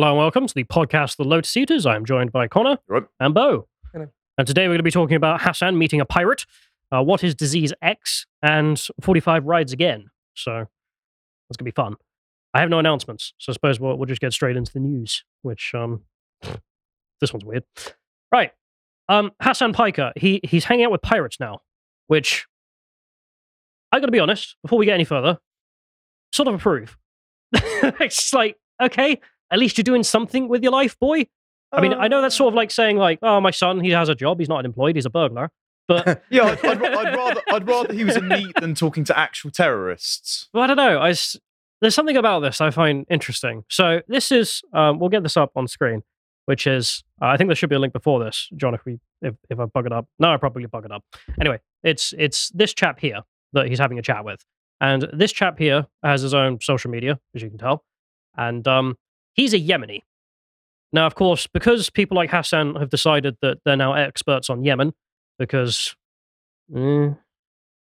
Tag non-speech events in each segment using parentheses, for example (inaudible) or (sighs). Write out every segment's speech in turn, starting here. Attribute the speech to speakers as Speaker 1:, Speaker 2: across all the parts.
Speaker 1: Hello and welcome to the podcast The Lotus Eaters. I'm joined by Connor
Speaker 2: Right.
Speaker 1: and Beau.
Speaker 3: Hello.
Speaker 1: And today we're going to be talking about Hasan meeting a pirate, uh, what is disease X, and 45 rides again. So that's going to be fun. I have no announcements, so I suppose we'll, we'll just get straight into the news, which um, (laughs) this one's weird. Right. Um, Hasan Piker, he, he's hanging out with pirates now, which I got to be honest, before we get any further, sort of approve. (laughs) it's like, okay, at least you're doing something with your life, boy. I mean, I know that's sort of like saying, like, oh, my son, he has a job, he's not unemployed, he's a burglar. But (laughs)
Speaker 2: Yeah, I'd, I'd, I'd (laughs) rather I'd rather he was a neat than talking to actual terrorists.
Speaker 1: Well, I don't know. I there's something about this I find interesting. So this is um, we'll get this up on screen, which is uh, I think there should be a link before this, John. If we if, if I bug it up, no, I probably bug it up. Anyway, it's it's this chap here that he's having a chat with, and this chap here has his own social media, as you can tell, and um, he's a Yemeni. Now, of course, because people like Hasan have decided that they're now experts on Yemen, because. mm,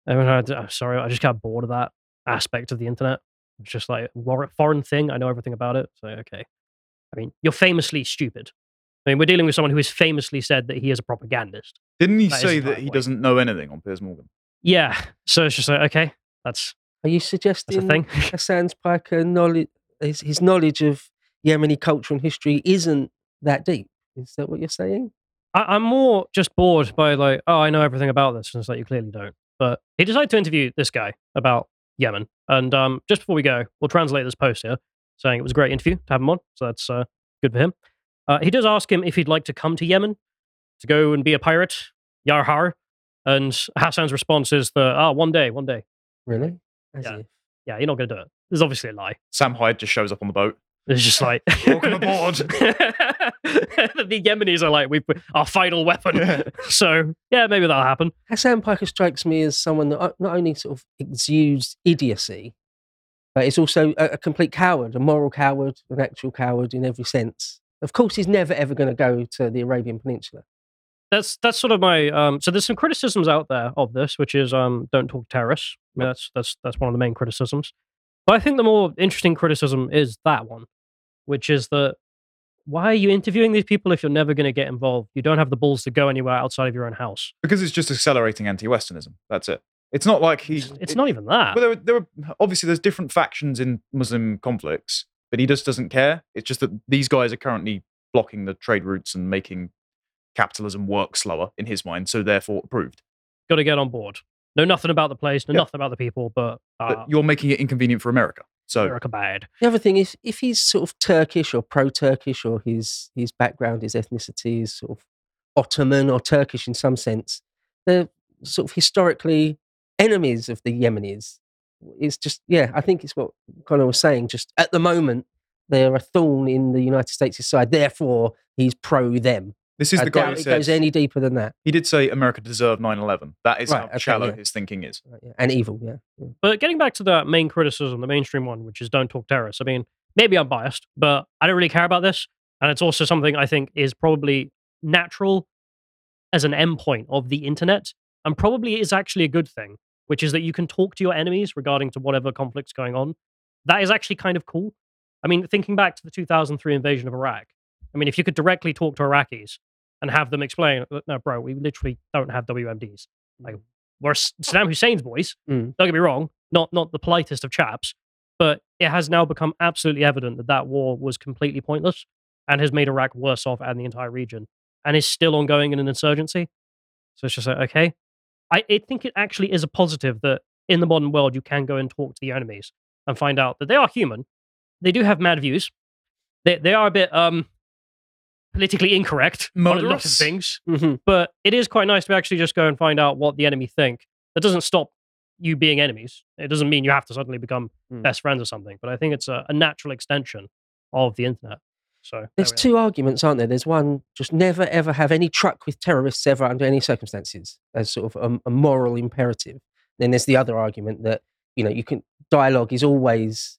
Speaker 1: I mean, I, am sorry, I just got bored of that aspect of the internet. It's just like a foreign thing. I know everything about it. So, okay. I mean, you're famously stupid. I mean, we're dealing with someone who has famously said that he is a propagandist.
Speaker 2: Didn't he
Speaker 1: That is
Speaker 2: say that he
Speaker 1: way.
Speaker 2: doesn't know anything on Piers Morgan?
Speaker 1: Yeah. So it's just like, okay, that's
Speaker 3: Are you
Speaker 1: that's a
Speaker 3: suggesting
Speaker 1: thing. (laughs)
Speaker 3: Hasan's Piker knowledge, his, his knowledge of Yemeni culture and history isn't that deep? Is that what you're saying?
Speaker 1: I, I'm more just bored by like, oh, I know everything about this, and it's like you clearly don't. But he decided to interview this guy about Yemen, and um, just before we go, we'll translate this post here, saying it was a great interview to have him on, so that's uh, good for him. Uh, he does ask him if he'd like to come to Yemen to go and be a pirate, Yarhar, and Hasan's response is the ah, one day, one day.
Speaker 3: Really? As
Speaker 1: Yeah.
Speaker 3: if.
Speaker 1: Yeah, you're not going to do it. There's obviously a lie.
Speaker 2: Sam Hyde just shows up on the boat.
Speaker 1: It's just (laughs) like
Speaker 2: Welcome aboard. (laughs)
Speaker 1: the Yemenis are like we put our final weapon. (laughs) so yeah, maybe that'll happen.
Speaker 3: Hasan Piker strikes me as someone that not only sort of exudes idiocy, but is also a, a complete coward, a moral coward, an actual coward in every sense. Of course, he's never ever going to go to the Arabian Peninsula.
Speaker 1: That's that's sort of my um. So there's some criticisms out there of this, which is um, don't talk terrorists. I mean, that's that's that's one of the main criticisms. But I think the more interesting criticism is that one, which is that why are you interviewing these people if you're never going to get involved? You don't have the balls to go anywhere outside of your own house.
Speaker 2: Because it's just accelerating anti-Westernism. That's it. It's not like he.
Speaker 1: It's, it's
Speaker 2: it-
Speaker 1: not even that.
Speaker 2: Well, there, were- there were obviously there's different factions in Muslim conflicts, but he just doesn't care. It's just that these guys are currently blocking the trade routes and making capitalism work slower in his mind, so therefore approved.
Speaker 1: Got to get on board. Know nothing about the place, know
Speaker 2: Yeah.
Speaker 1: nothing about the people, but, uh,
Speaker 2: But you're making it inconvenient for America. So.
Speaker 3: The other thing is, if he's sort of Turkish or pro-Turkish, or his his background, his ethnicity is sort of Ottoman or Turkish in some sense, they're sort of historically enemies of the Yemenis. It's just, yeah, I think it's what Connor was saying. Just at the moment, they're a thorn in the United States' side. Therefore, he's pro them.
Speaker 2: This is
Speaker 3: I
Speaker 2: the guy
Speaker 3: doubt
Speaker 2: who
Speaker 3: it goes any deeper than that.
Speaker 2: he did say America deserved 9/11. That is
Speaker 3: Right,
Speaker 2: how
Speaker 3: okay,
Speaker 2: shallow
Speaker 3: yeah.
Speaker 2: his thinking is.
Speaker 3: Right, yeah. And evil, yeah. yeah.
Speaker 1: But getting back to the main criticism, the mainstream one, which is don't talk terrorists. I mean, maybe I'm biased, but I don't really care about this. And it's also something I think is probably natural as an endpoint of the internet and probably is actually a good thing, which is that you can talk to your enemies regarding to whatever conflict's going on. That is actually kind of cool. I mean, thinking back to the 2003 invasion of Iraq, I mean, if you could directly talk to Iraqis and have them explain, no, bro, we literally don't have WMDs. Like, we're Saddam Hussein's boys.
Speaker 3: Mm.
Speaker 1: Don't get me wrong, not not the politest of chaps, but it has now become absolutely evident that that war was completely pointless and has made Iraq worse off and the entire region, and is still ongoing in an insurgency. So it's just like, okay, I, I think it actually is a positive that in the modern world you can go and talk to the enemies and find out that they are human. They do have mad views. They they are a bit um politically incorrect on a lot of
Speaker 2: Murderous.
Speaker 1: things
Speaker 3: Mhm.
Speaker 1: but it is quite nice to actually just go and find out what the enemy think. That doesn't stop you being enemies. It doesn't mean you have to suddenly become
Speaker 3: Mm.
Speaker 1: best friends or something. But I think it's a, a natural extension of the internet. So there
Speaker 3: There's
Speaker 1: we are.
Speaker 3: two arguments, aren't there? There's one, just never ever have any truck with terrorists ever under any circumstances, as sort of a, a moral imperative. Then there's the other argument that you know you can dialogue is always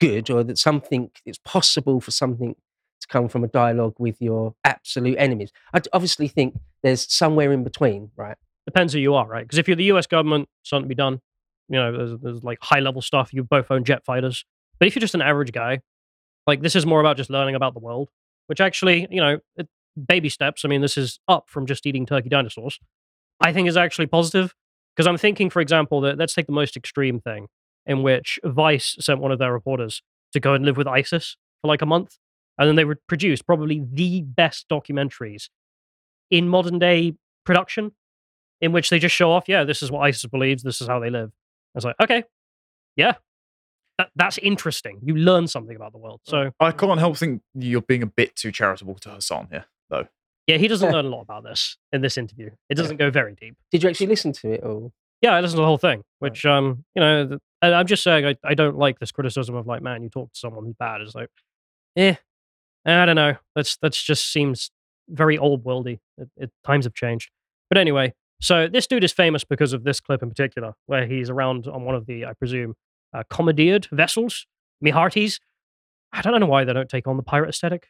Speaker 3: good, or that something it's possible for something to come from a dialogue with your absolute enemies. I obviously think there's somewhere in between, right?
Speaker 1: Depends who you are, right? Because if you're the U.S. government, something to be done. You know, there's, there's like high level stuff. You both own jet fighters. But if you're just an average guy, Like this is more about just learning about the world, which actually, you know, it, baby steps. I mean, this is up from just eating turkey dinosaurs. I think is actually positive because I'm thinking, for example, that let's take the most extreme thing in which Vice sent one of their reporters to go and live with ISIS for like a month, and then they would produce probably the best documentaries in modern day production, in which they just show off, yeah, this is what ISIS believes, this is how they live. I was like, okay, yeah, that, that's interesting. You learn something about the world. So
Speaker 2: I can't help think you're being a bit too charitable to Hasan here, though.
Speaker 1: yeah, he doesn't (laughs) learn a lot about this in this interview. It doesn't go very deep.
Speaker 3: Did you actually listen to it? Or
Speaker 1: Yeah, I listened to the whole thing, which um, you know, th- and I'm just saying I, I don't like this criticism of like, man, you talk to someone who's bad. It's like, eh, I don't know. That's that's just seems very old worldy. It, it, times have changed. But anyway, so this dude is famous because of this clip in particular, where he's around on one of the, I presume, uh, commandeered vessels, Mihartis. I don't know why they don't take on the pirate aesthetic.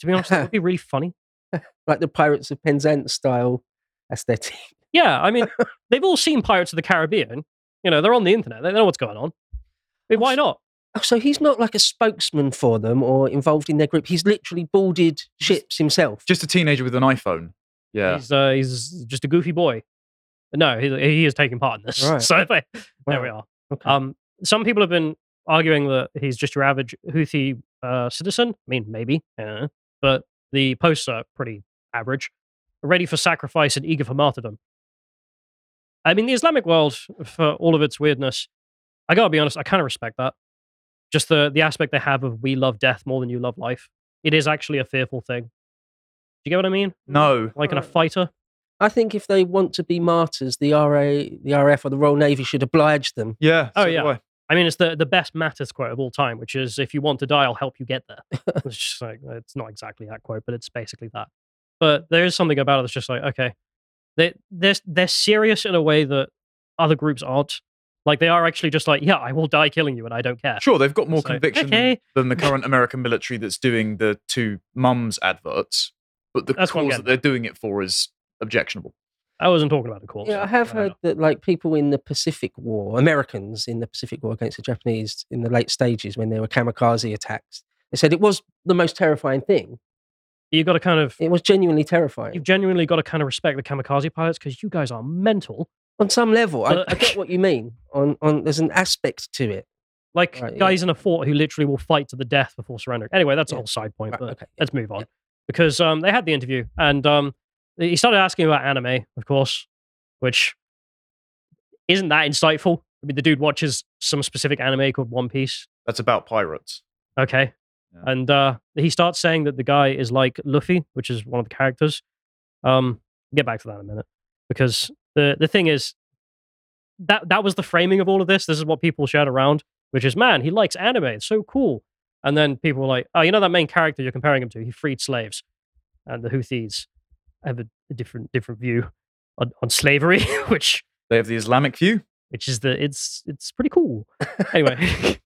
Speaker 1: To be honest, that would be really funny. (laughs)
Speaker 3: like the Pirates of Penzance style aesthetic?
Speaker 1: Yeah, I mean, (laughs) they've all seen Pirates of the Caribbean. You know, they're on the internet. They know what's going on. I mean, why not?
Speaker 3: Oh, so he's not like a spokesman for them or involved in their group. He's literally boarded ships himself.
Speaker 2: Just a teenager with an iPhone. Yeah.
Speaker 1: He's uh, he's just a goofy boy. No, he, he is taking part in this.
Speaker 3: Right. (laughs)
Speaker 1: So they, there we are.
Speaker 3: Okay.
Speaker 1: Um, some people have been arguing that he's just your average Houthi uh, citizen. I mean, maybe, uh, but the posts are pretty average. Ready for sacrifice and eager for martyrdom. I mean, the Islamic world, for all of its weirdness, I gotta be honest, I kind of respect that. Just the the aspect they have of we love death more than you love life. It is actually a fearful thing. Do you get what I mean?
Speaker 2: No.
Speaker 1: Like in a fighter.
Speaker 3: I think if they want to be martyrs, the RA, the RF, or the Royal Navy should oblige them.
Speaker 2: Yeah.
Speaker 1: Oh,
Speaker 2: so do
Speaker 1: yeah.
Speaker 2: I.
Speaker 1: I mean, it's the, the best Mattis quote of all time, which is if you want to die, I'll help you get there. (laughs) it's just like it's not exactly that quote, but it's basically that. But there is something about it that's just like, okay, they they're they're serious in a way that other groups aren't. Like they are actually just like, yeah, I will die killing you, and I don't care.
Speaker 2: Sure, they've got more
Speaker 1: So,
Speaker 2: conviction
Speaker 1: okay.
Speaker 2: than the current American military that's doing the two mums adverts, but the
Speaker 1: That's what
Speaker 2: cause that they're doing it for is objectionable.
Speaker 1: I wasn't talking about the cause.
Speaker 3: Yeah, I have heard that like people in the Pacific War, Americans in the Pacific War against the Japanese in the late stages when there were kamikaze attacks, they said it was the most terrifying thing.
Speaker 1: You got to kind of,
Speaker 3: It was genuinely terrifying.
Speaker 1: you've genuinely got to kind of respect the kamikaze pilots because you guys are mental.
Speaker 3: On some level, I, I get (laughs) what you mean. On on there's an aspect to it.
Speaker 1: Like
Speaker 3: Right, yeah.
Speaker 1: guys in a fort who literally will fight to the death before surrendering. Anyway, that's a whole side point.
Speaker 3: Right,
Speaker 1: but
Speaker 3: okay,
Speaker 1: let's move on
Speaker 3: yeah.
Speaker 1: because um, they had the interview and um, he started asking about anime, of course, which isn't that insightful. I mean, the dude watches some specific anime called One Piece.
Speaker 2: That's about pirates.
Speaker 1: Okay.
Speaker 2: Yeah.
Speaker 1: And uh, he starts saying that the guy is like Luffy, which is one of the characters. Um, get back to that in a minute because the the thing is that that was the framing of all of this. This is what people shared around, which is man, he likes anime. It's so cool. And then people were like, oh, you know that main character you're comparing him to? He freed slaves, and the Houthis have a, a different different view on, on slavery, (laughs) which
Speaker 2: They have the Islamic view.
Speaker 1: which is the it's it's pretty cool. Anyway,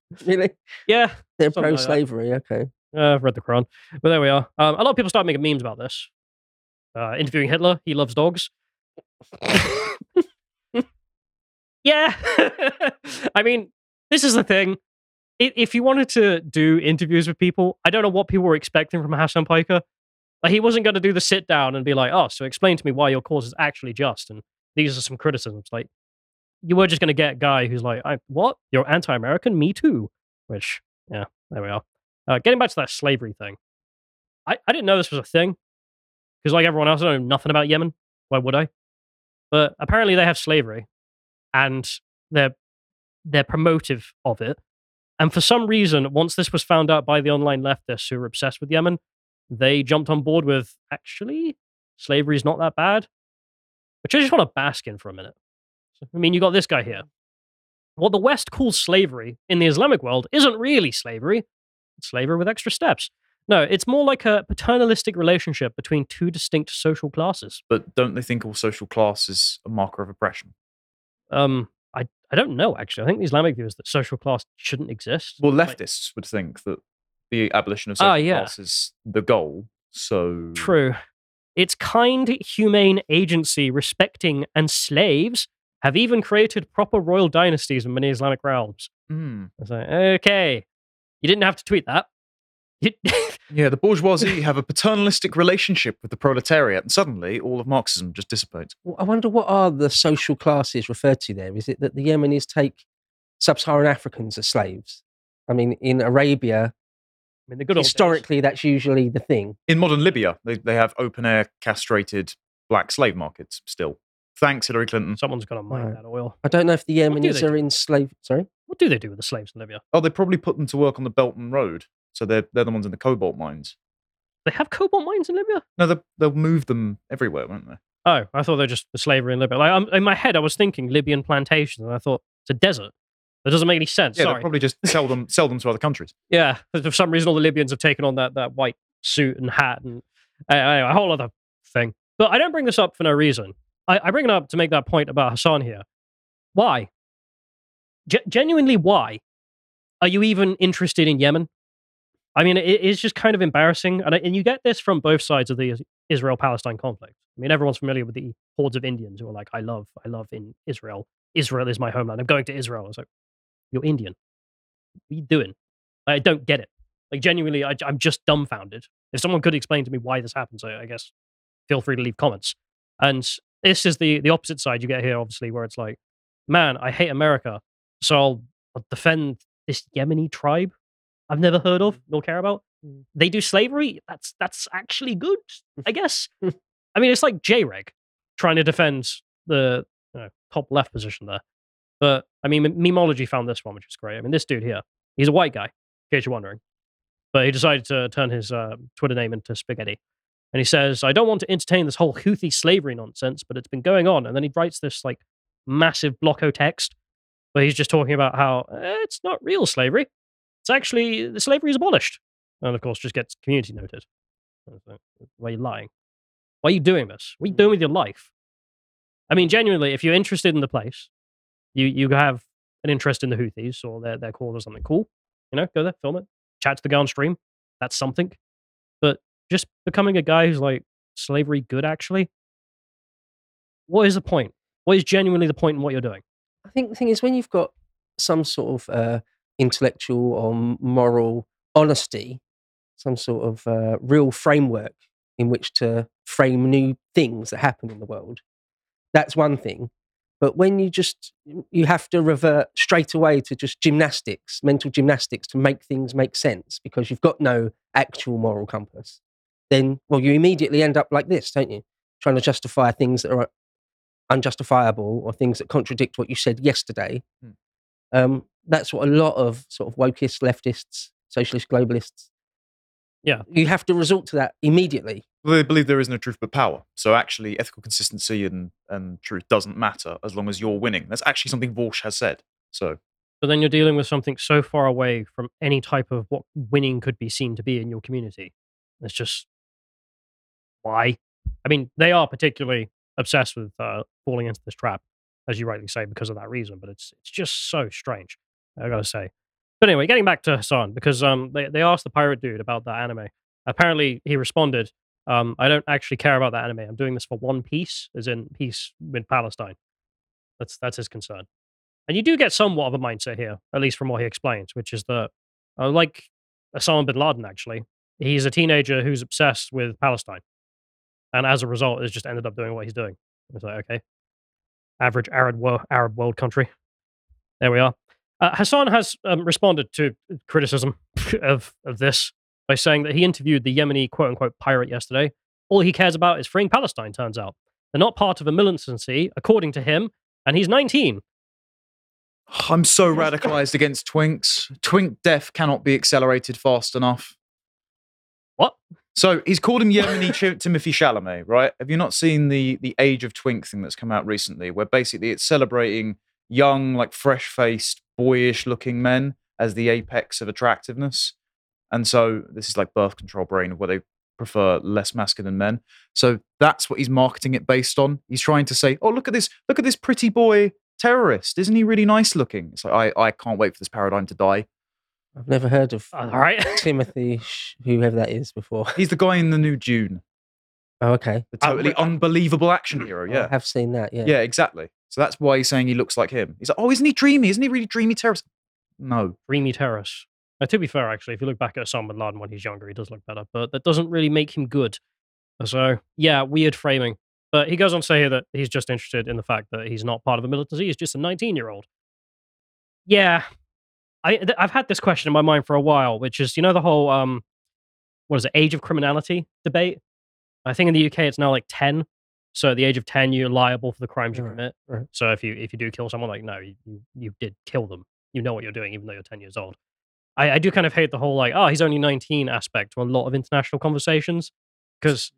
Speaker 1: (laughs)
Speaker 3: Really,
Speaker 1: yeah,
Speaker 3: they're
Speaker 1: Something like
Speaker 3: pro-slavery. okay.
Speaker 1: Uh, I've read the Quran, but there we are. Um, a lot of people start making memes about this. Uh, interviewing Hitler, he loves dogs. Yeah, (laughs) I mean, this is the thing. If you wanted to do interviews with people, I don't know what people were expecting from Hasan Piker. Like, he wasn't going to do the sit down and be like, "Oh, so explain to me why your cause is actually just." And these are some criticisms. Like, you were just going to get a guy who's like, I, "What? You're anti-American? Me too." Which, yeah, there we are. Uh, getting back to that slavery thing, I, I didn't know this was a thing because, like everyone else, I know nothing about Yemen. Why would I? But apparently, they have slavery, and they're they're promotive of it. And for some reason, once this was found out by the online leftists who were obsessed with Yemen, they jumped on board with actually slavery is not that bad, which I just want to bask in for a minute. I mean, you got this guy here. What the West calls slavery in the Islamic world isn't really slavery It's slavery with extra steps. No, it's more like a paternalistic relationship between two distinct social classes.
Speaker 2: But don't they think all social class is a marker of oppression?
Speaker 1: Um, I, I don't know actually. I think the Islamic view is that social class shouldn't exist.
Speaker 2: Well,
Speaker 1: Like,
Speaker 2: leftists would think that the abolition of social
Speaker 1: Ah, yeah.
Speaker 2: class is the goal. So
Speaker 1: True. Its kind, humane agency respecting and slaves have even created proper royal dynasties in many Islamic realms. I was like, okay, you didn't have to tweet that. You- (laughs)
Speaker 2: Yeah, the bourgeoisie have a paternalistic relationship with the proletariat, and suddenly all of Marxism just dissipates.
Speaker 3: Well, I wonder what are the social classes referred to there? Is it that the Yemenis take sub-Saharan Africans as slaves? I mean, in Arabia,
Speaker 1: I mean, the good old days.
Speaker 3: historically, that's usually the thing.
Speaker 2: In modern Libya, they, they have open air castrated black slave markets still. Thanks, Hillary Clinton.
Speaker 1: someone's going to mine
Speaker 3: Right.
Speaker 1: that oil.
Speaker 3: I don't know if the
Speaker 1: What do
Speaker 3: Yemenis are
Speaker 1: do?
Speaker 3: in slave. Sorry,
Speaker 1: What do they do with the slaves in Libya?
Speaker 2: Oh, they probably put them to work on the Belt and Road. So they're, they're the ones in the cobalt mines.
Speaker 1: They have cobalt mines in Libya.
Speaker 2: No, they, they'll move them everywhere, won't they?
Speaker 1: Oh, I thought they're just the slavery in Libya. Like um, in my head, I was thinking Libyan plantations, and I thought it's a desert. That doesn't make any sense.
Speaker 2: Yeah,
Speaker 1: Sorry.
Speaker 2: probably just (laughs) sell them sell them to other countries.
Speaker 1: Yeah, for some reason, all the Libyans have taken on that that white suit and hat, and uh, anyway, a whole other thing. But I don't bring this up for no reason. I, I bring it up to make that point about Hasan here. Why? Ge- genuinely, why are you even interested in Yemen? I mean, it is just kind of embarrassing, and, and you get this from both sides of the Israel-Palestine conflict. I mean, everyone's familiar with the hordes of Indians who are like, "I love, I love in Israel. Israel is my homeland. I'm going to Israel." It's like, you're Indian. What are you doing? I don't get it. Like genuinely, I, I'm just dumbfounded. If someone could explain to me why this happens, I, I guess feel free to leave comments. And this is the the opposite side you get here, obviously, where it's like, man, I hate America, so I'll, I'll defend this Yemeni tribe I've never heard of nor care about.
Speaker 3: Mm.
Speaker 1: They do slavery. That's that's actually good, I (laughs) guess. I mean, it's like JREG trying to defend the you know, top left position there. But I mean, Memology found this one, which is great. I mean, this dude here, he's a white guy, in case you're wondering. But he decided to turn his uh, Twitter name into Spaghetti. And he says, I don't want to entertain this whole Houthi slavery nonsense, but it's been going on. And then he writes this like massive block of text where he's just talking about how eh, it's not real slavery. It's actually, the slavery is abolished. And of course, just gets community noted. I was like, Why are you lying? Why are you doing this? What are you doing with your life? I mean, genuinely, if you're interested in the place, you you have an interest in the Houthis or their their cause or something cool, you know, go there, film it, chat to the guy on stream. That's something. But just becoming a guy who's like slavery good actually. What is the point? What is genuinely the point in what you're doing?
Speaker 3: I think the thing is when you've got some sort of uh, intellectual or moral honesty, some sort of uh, real framework in which to frame new things that happen in the world, that's one thing. But when you just you have to revert straight away to just gymnastics, mental gymnastics to make things make sense because you've got no actual moral compass, then well you immediately end up like this, don't you? Trying to justify things that are unjustifiable or things that contradict what you said yesterday.
Speaker 2: Hmm.
Speaker 3: Um, that's what a lot of sort of wokeist, leftists, socialist, globalists.
Speaker 1: Yeah.
Speaker 3: you have to resort to that immediately.
Speaker 2: Well, they believe there is no truth but power. So actually, ethical consistency and, and truth doesn't matter as long as you're winning. That's actually something Walsh has said. So
Speaker 1: But then you're dealing with something so far away from any type of what winning could be seen to be in your community. It's just why? I mean, they are particularly obsessed with uh, falling into this trap, as you rightly say, because of that reason. But it's it's just so strange. I gotta say. But anyway, getting back to Hasan, because um they, they asked the pirate dude about that anime. Apparently, he responded, um, "I don't actually care about that anime. I'm doing this for One Piece, as in peace with Palestine. That's that's his concern." And you do get somewhat of a mindset here, at least from what he explains, which is that, uh, like Osama bin Laden, actually, he's a teenager who's obsessed with Palestine. And as a result, has just ended up doing what he's doing. It's like, okay, average Arab Arab world country. There we are. Uh, Hasan has um, responded to criticism of, of this by saying that he interviewed the Yemeni quote unquote pirate yesterday. All he cares about is freeing Palestine, turns out. They're not part of a militancy, according to him, and he's 19.
Speaker 2: I'm so radicalized against twinks. Twink death cannot be accelerated fast enough.
Speaker 1: What?
Speaker 2: So he's called him Yemeni Ch- Timothée Chalamet, right? Have you not seen the the Age of Twink thing that's come out recently, where basically it's celebrating young, like fresh faced, boyish looking men as the apex of attractiveness? And so this is like birth control brain, where they prefer less masculine men. So that's what he's marketing it based on. He's trying to say, "Oh, look at this! Look at this pretty boy terrorist! Isn't he really nice looking?" It's like I I can't wait for this paradigm to die.
Speaker 3: I've never heard of
Speaker 1: All right. (laughs)
Speaker 3: Timothy, whoever that is, before.
Speaker 2: He's the guy in the new Dune,
Speaker 3: Oh, okay.
Speaker 2: the totally
Speaker 1: wait, uh,
Speaker 2: unbelievable action hero.
Speaker 3: Yeah, I
Speaker 2: Yeah,
Speaker 3: have seen that. Yeah.
Speaker 2: yeah, exactly. So that's why he's saying he looks like him. He's like, "Oh, isn't he dreamy? Isn't he really dreamy terrorist?" No,
Speaker 1: Dreamy terrorists. Uh, to be fair, actually, if you look back at Osama bin Laden when he's younger, he does look better, but that doesn't really make him good. So, yeah, weird framing. But he goes on to say here that he's just interested in the fact that he's not part of a militancy. He's just a 19 year old. Yeah, I, th- I've had this question in my mind for a while, which is, you know, the whole, um, what is it, age of criminality debate? I think in the UK it's now like 10. So at the age of 10, you're liable for the crimes you
Speaker 3: Right,
Speaker 1: commit.
Speaker 3: right.
Speaker 1: So if you if you do kill someone, like, no, you, you, you did kill them. You know what you're doing, even though you're 10 years old. I, I do kind of hate the whole, like, oh, he's only 19 aspect to a lot of international conversations. Because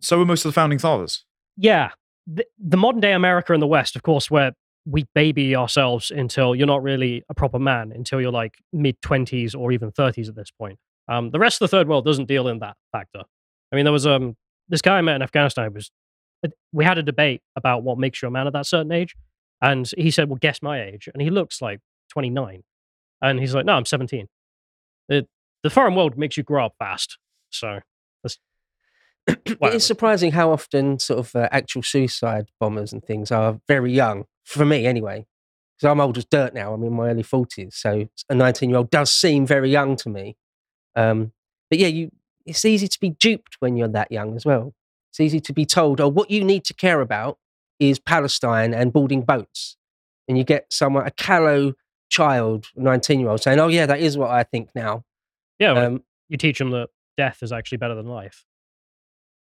Speaker 2: So were most of the founding fathers.
Speaker 1: yeah, the, the modern day America and the West, of course, where we baby ourselves until you're not really a proper man until you're like mid 20s or even 30s at this point. Um, the rest of the third world doesn't deal in that factor. I mean, there was um this guy I met in Afghanistan was we had a debate about what makes you a man at that certain age, and he said, "Well, guess my age," and he looks like 29, and he's like, "No, I'm 17." It, the foreign world makes you grow up fast, so that's
Speaker 3: It surprising how often sort of uh, actual suicide bombers and things are very young, for me anyway. Because I'm old as dirt now. I'm in my early 40s. So a 19 year old does seem very young to me. Um, but yeah, you, it's easy to be duped when you're that young as well. It's easy to be told, oh, what you need to care about is Palestine and boarding boats. And you get someone, a callow child, 19 year old, saying, oh, yeah, that is what I think now.
Speaker 1: yeah. well,
Speaker 3: Um,
Speaker 1: you teach them that death is actually better than life.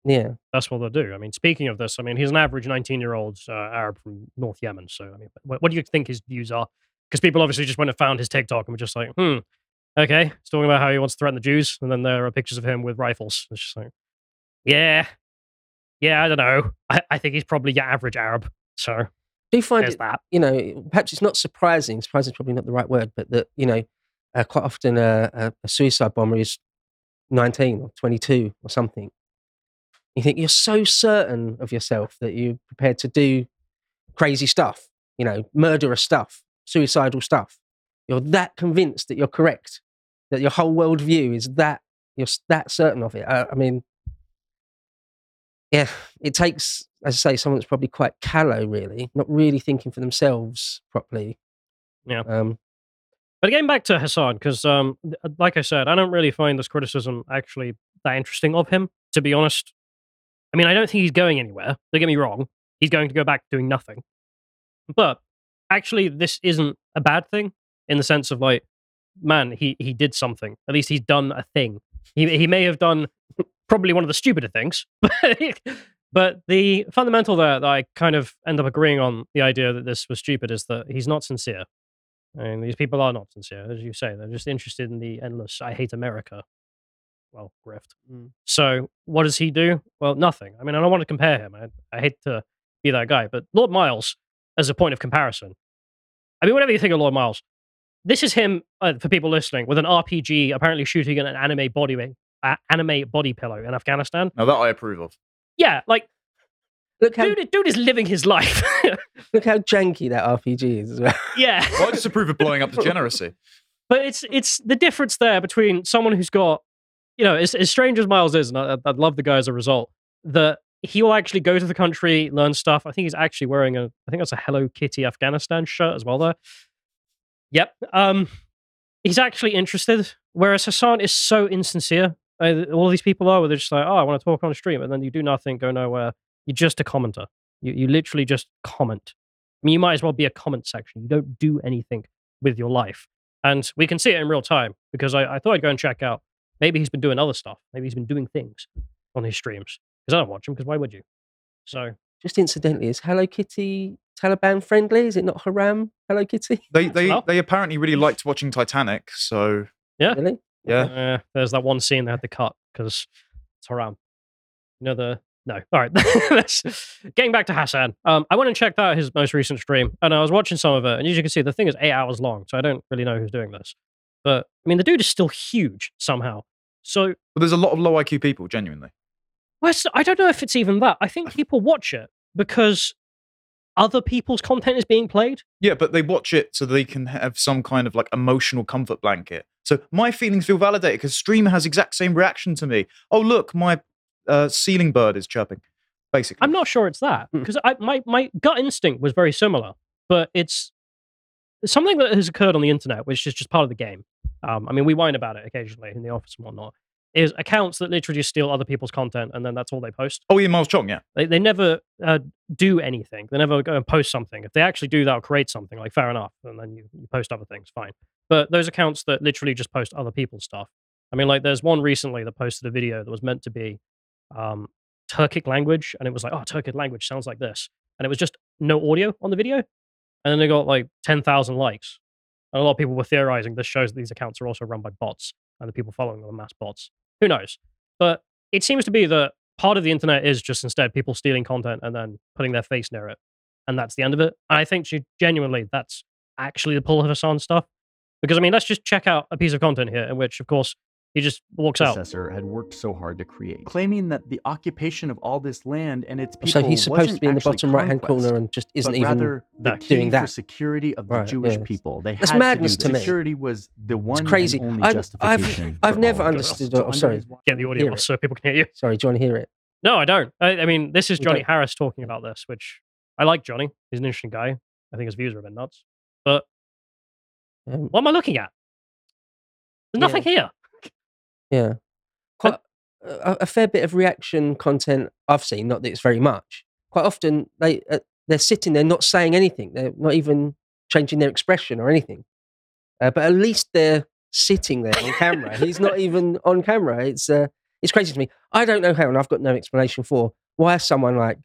Speaker 3: yeah.
Speaker 1: That's what they'll do. I mean, speaking of this, I mean, he's an average 19 year old uh, Arab from North Yemen. So, I mean, what, what do you think his views are? Because people obviously just went and found his TikTok and were just like, hmm, okay. He's talking about how he wants to threaten the Jews. And then there are pictures of him with rifles. It's just like, yeah, yeah, I don't know. I, I think he's probably your average Arab. So,
Speaker 3: Do you find it
Speaker 1: that.
Speaker 3: you know, perhaps it's not surprising. Surprising is probably not the right word, but that you know, uh, quite often a, a, a suicide bomber is nineteen or twenty-two or something. You think you're so certain of yourself that you're prepared to do crazy stuff, you know, murderous stuff, suicidal stuff. You're that convinced that you're correct, that your whole worldview is that you're that certain of it. I, I mean, yeah, it takes, as I say, someone that's probably quite callow, really, not really thinking for themselves properly.
Speaker 1: Yeah.
Speaker 3: Um,
Speaker 1: But getting back to Hasan, because um, like I said, I don't really find this criticism actually that interesting of him, to be honest. I mean, I don't think he's going anywhere. Don't get me wrong. He's going to go back doing nothing. But actually, this isn't a bad thing in the sense of like, man, he, he did something. At least he's done a thing. He, he may have done probably one of the stupider things, (laughs) but the fundamental there that I kind of end up agreeing on the idea that this was stupid is that he's not sincere. And these people are not sincere, as you say. They're just interested in the endless "I hate America." Well, grift.
Speaker 3: Mm.
Speaker 1: So, what does he do? Well, nothing. I mean, I don't want to compare him. I, I hate to be that guy, but Lord Miles, as a point of comparison, I mean, whatever you think of Lord Miles, this is him uh, for people listening with an RPG, apparently shooting an anime body uh, anime body pillow in Afghanistan.
Speaker 2: Now that I approve of.
Speaker 1: Yeah, like
Speaker 3: look how
Speaker 1: dude, dude is living his life. (laughs)
Speaker 3: look how janky that RPG is as well.
Speaker 1: yeah. (laughs)
Speaker 2: Well, I disapprove of blowing up degeneracy.
Speaker 1: But it's it's the difference there between someone who's got, you know, as, as strange as Miles is, and I, I love the guy as a result, that he will actually go to the country, learn stuff. I think he's actually wearing a, I think that's a Hello Kitty Afghanistan shirt as well. There, yep. Um, he's actually interested, whereas Hasan is so insincere. Uh, all these people are, where they're just like, oh, I want to talk on a stream, and then you do nothing, go nowhere. You're just a commenter. You you literally just comment. I mean, you might as well be a comment section. You don't do anything with your life. And we can see it in real time because I, I thought I'd go and check out. Maybe he's been doing other stuff. Maybe he's been doing things on his streams. Because I don't watch him, because why would you? So,
Speaker 3: Just incidentally, is Hello Kitty Taliban friendly? Is it not haram? Hello Kitty?
Speaker 2: They they
Speaker 1: Well.
Speaker 2: they apparently really liked watching Titanic, so
Speaker 1: Yeah.
Speaker 3: Really?
Speaker 2: yeah.
Speaker 1: uh, there's that one scene they had to cut because it's haram. You know, the. No. All right. (laughs) Let's, getting back to Hasan. Um, I went and checked out his most recent stream and I was watching some of it. And as you can see, the thing is eight hours long. So I don't really know who's doing this. But I mean, the dude is still huge somehow. So
Speaker 2: But there's a lot of low IQ people, genuinely.
Speaker 1: Well, I don't know if it's even that. I think people watch it because other people's content is being played.
Speaker 2: Yeah, but they watch it so they can have some kind of like emotional comfort blanket. So my feelings feel validated because streamer has exact same reaction to me. Oh look, my uh, ceiling bird is chirping. Basically,
Speaker 1: I'm not sure it's that
Speaker 3: Hmm.
Speaker 1: because my my gut instinct was very similar, but it's it's something that has occurred on the internet, which is just part of the game. Um, I mean, we whine about it occasionally in the office and whatnot. Is accounts that literally just steal other people's content and then that's all they post.
Speaker 2: Oh, yeah, Miles Cheong, yeah.
Speaker 1: They, they never uh, do anything. They never go and post something. If they actually do that or create something, like fair enough, and then you, you post other things, fine. But those accounts that literally just post other people's stuff. I mean, like there's one recently that posted a video that was meant to be um, Turkic language, and it was like, oh, Turkic language sounds like this, and it was just no audio on the video, and then they got like ten thousand likes. And a lot of people were theorizing this shows that these accounts are also run by bots, and the people following them are mass bots. Who knows? But it seems to be that part of the internet is just instead people stealing content and then putting their face near it, and that's the end of it. And I think she, genuinely that's actually the pull of Hasan stuff. Because I mean, let's just check out a piece of content here in which, of course, he just walks out.
Speaker 4: predecessor had worked so hard to create, claiming that the occupation of all this land and its people
Speaker 3: so he's supposed to
Speaker 4: wasn't
Speaker 3: be in the bottom right hand corner and just isn't
Speaker 4: but
Speaker 3: even.
Speaker 4: rather the
Speaker 1: No.
Speaker 4: key
Speaker 3: doing
Speaker 4: for
Speaker 3: that.
Speaker 4: security of the
Speaker 3: Right,
Speaker 4: Jewish
Speaker 3: yeah.
Speaker 4: people. They
Speaker 3: That's
Speaker 4: had
Speaker 3: madness
Speaker 4: to, do
Speaker 3: to me.
Speaker 4: Security was the one It's
Speaker 3: crazy.
Speaker 4: and only
Speaker 3: I've- I've-
Speaker 4: justification.
Speaker 3: I've never
Speaker 4: all of this.
Speaker 3: understood-
Speaker 4: So
Speaker 3: oh, sorry.
Speaker 1: Get the audio off so people can hear you.
Speaker 3: Sorry, do you want to hear it?
Speaker 1: No, I don't. I, I mean, this is Johnny? Harris talking about this, which I like Johnny. He's an interesting guy. I think his views are a bit nuts. But
Speaker 3: Um,
Speaker 1: what am I looking at? There's
Speaker 3: Yeah.
Speaker 1: nothing here.
Speaker 3: Yeah. Quite a, a fair bit of reaction content I've seen, not that it's very much. Quite often they uh, they're sitting there not saying anything. They're not even changing their expression or anything. Uh, but at least they're sitting there on camera. He's not even (laughs) on camera. It's uh, it's crazy to me. I don't know how, and I've got no explanation for why someone like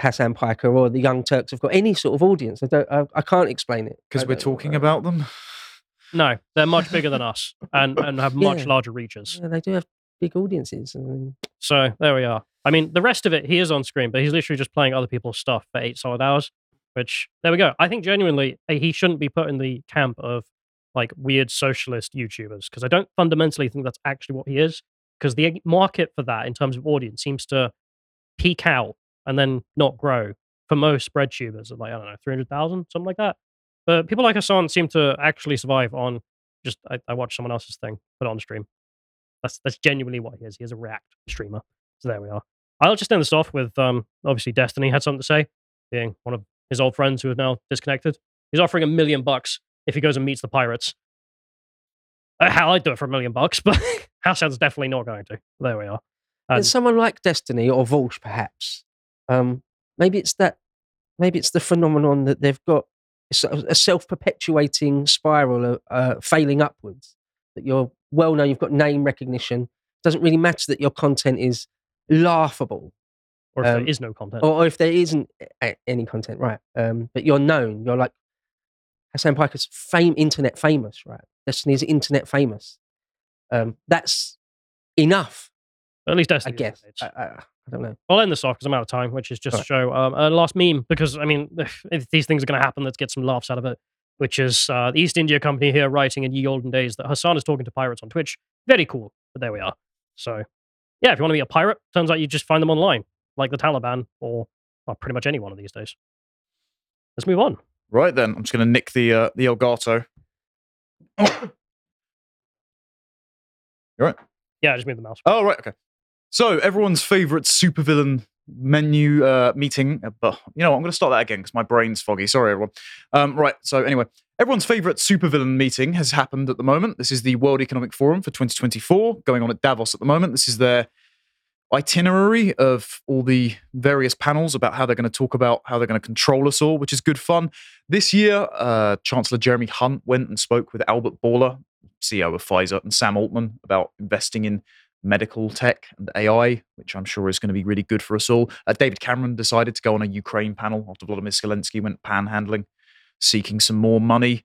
Speaker 3: Hasan Piker or the Young Turks have got any sort of audience. I don't. I, I can't explain it.
Speaker 2: Because we're talking about them.
Speaker 1: No, they're much bigger than us and, and have (laughs) much
Speaker 3: Yeah.
Speaker 1: larger reaches.
Speaker 3: Yeah, they do have big audiences. I mean,
Speaker 1: So there we are. I mean, the rest of it, he is on screen, but he's literally just playing other people's stuff for eight solid hours. Which there we go. I think genuinely uh, he shouldn't be put in the camp of like weird socialist YouTubers because I don't fundamentally think that's actually what he is. Because the market for that in terms of audience seems to peak out and then not grow for most BreadTubers of like I don't know three hundred thousand something like that. But people like Hasan seem to actually survive on just I, I watched someone else's thing put it on stream. That's that's genuinely what he is. He is a React streamer. So there we are. I'll just end this off with um, obviously Destiny had something to say, being one of his old friends who have now disconnected. He's offering a million bucks if he goes and meets the pirates. Uh, hell, I'd do it for a million bucks, (laughs) but Hasan's definitely not going to. There we are.
Speaker 3: and someone like Destiny or Vaush, perhaps. Um, maybe it's that. Maybe it's the phenomenon that they've got it's a a self-perpetuating spiral of uh, failing upwards. That you're well known, you've got name recognition. Doesn't really matter that your content is laughable,
Speaker 1: or if
Speaker 3: um,
Speaker 1: there is no content.
Speaker 3: or, or if there isn't a- any content, right? Um, but you're known. You're like Hasan Piker's fame, internet famous, right? Destiny is internet famous. Um, that's enough,
Speaker 1: At least
Speaker 3: I
Speaker 1: Destiny.
Speaker 3: guess. I, I, I don't know.
Speaker 1: I'll end this off because I'm out of time, which is just to
Speaker 3: Alright.
Speaker 1: show um, a last meme because I mean, (laughs) if these things are going to happen, let's get some laughs out of it. Which is uh, the East India Company here writing in ye olden days that Hasan is talking to pirates on Twitch. Very cool, but there we are. So, yeah, if you want to be a pirate, turns out you just find them online, like the Taliban or well, pretty much any one of these days. Let's move on.
Speaker 2: Right then, I'm just going to nick the uh, the Elgato. (coughs) Alright.
Speaker 1: Yeah, I just moved the mouse.
Speaker 2: Oh, right. Okay. So, everyone's favorite supervillain menu uh, meeting. uh, But, you know, what, I'm going to start that again because my brain's foggy. Sorry, everyone. Um, right. So, anyway, everyone's favorite supervillain meeting has happened at the moment. This is the World Economic Forum for 2024 going on at Davos at the moment. This is their itinerary of all the various panels about how they're going to talk about how they're going to control us all, which is good fun. This year, uh, Chancellor Jeremy Hunt went and spoke with Albert Bourla, CEO of Pfizer, and Sam Altman about investing in medical tech and AI, which I'm sure is going to be really good for us all. Uh, David Cameron decided to go on a Ukraine panel after Vladimir Zelensky went panhandling, seeking some more money.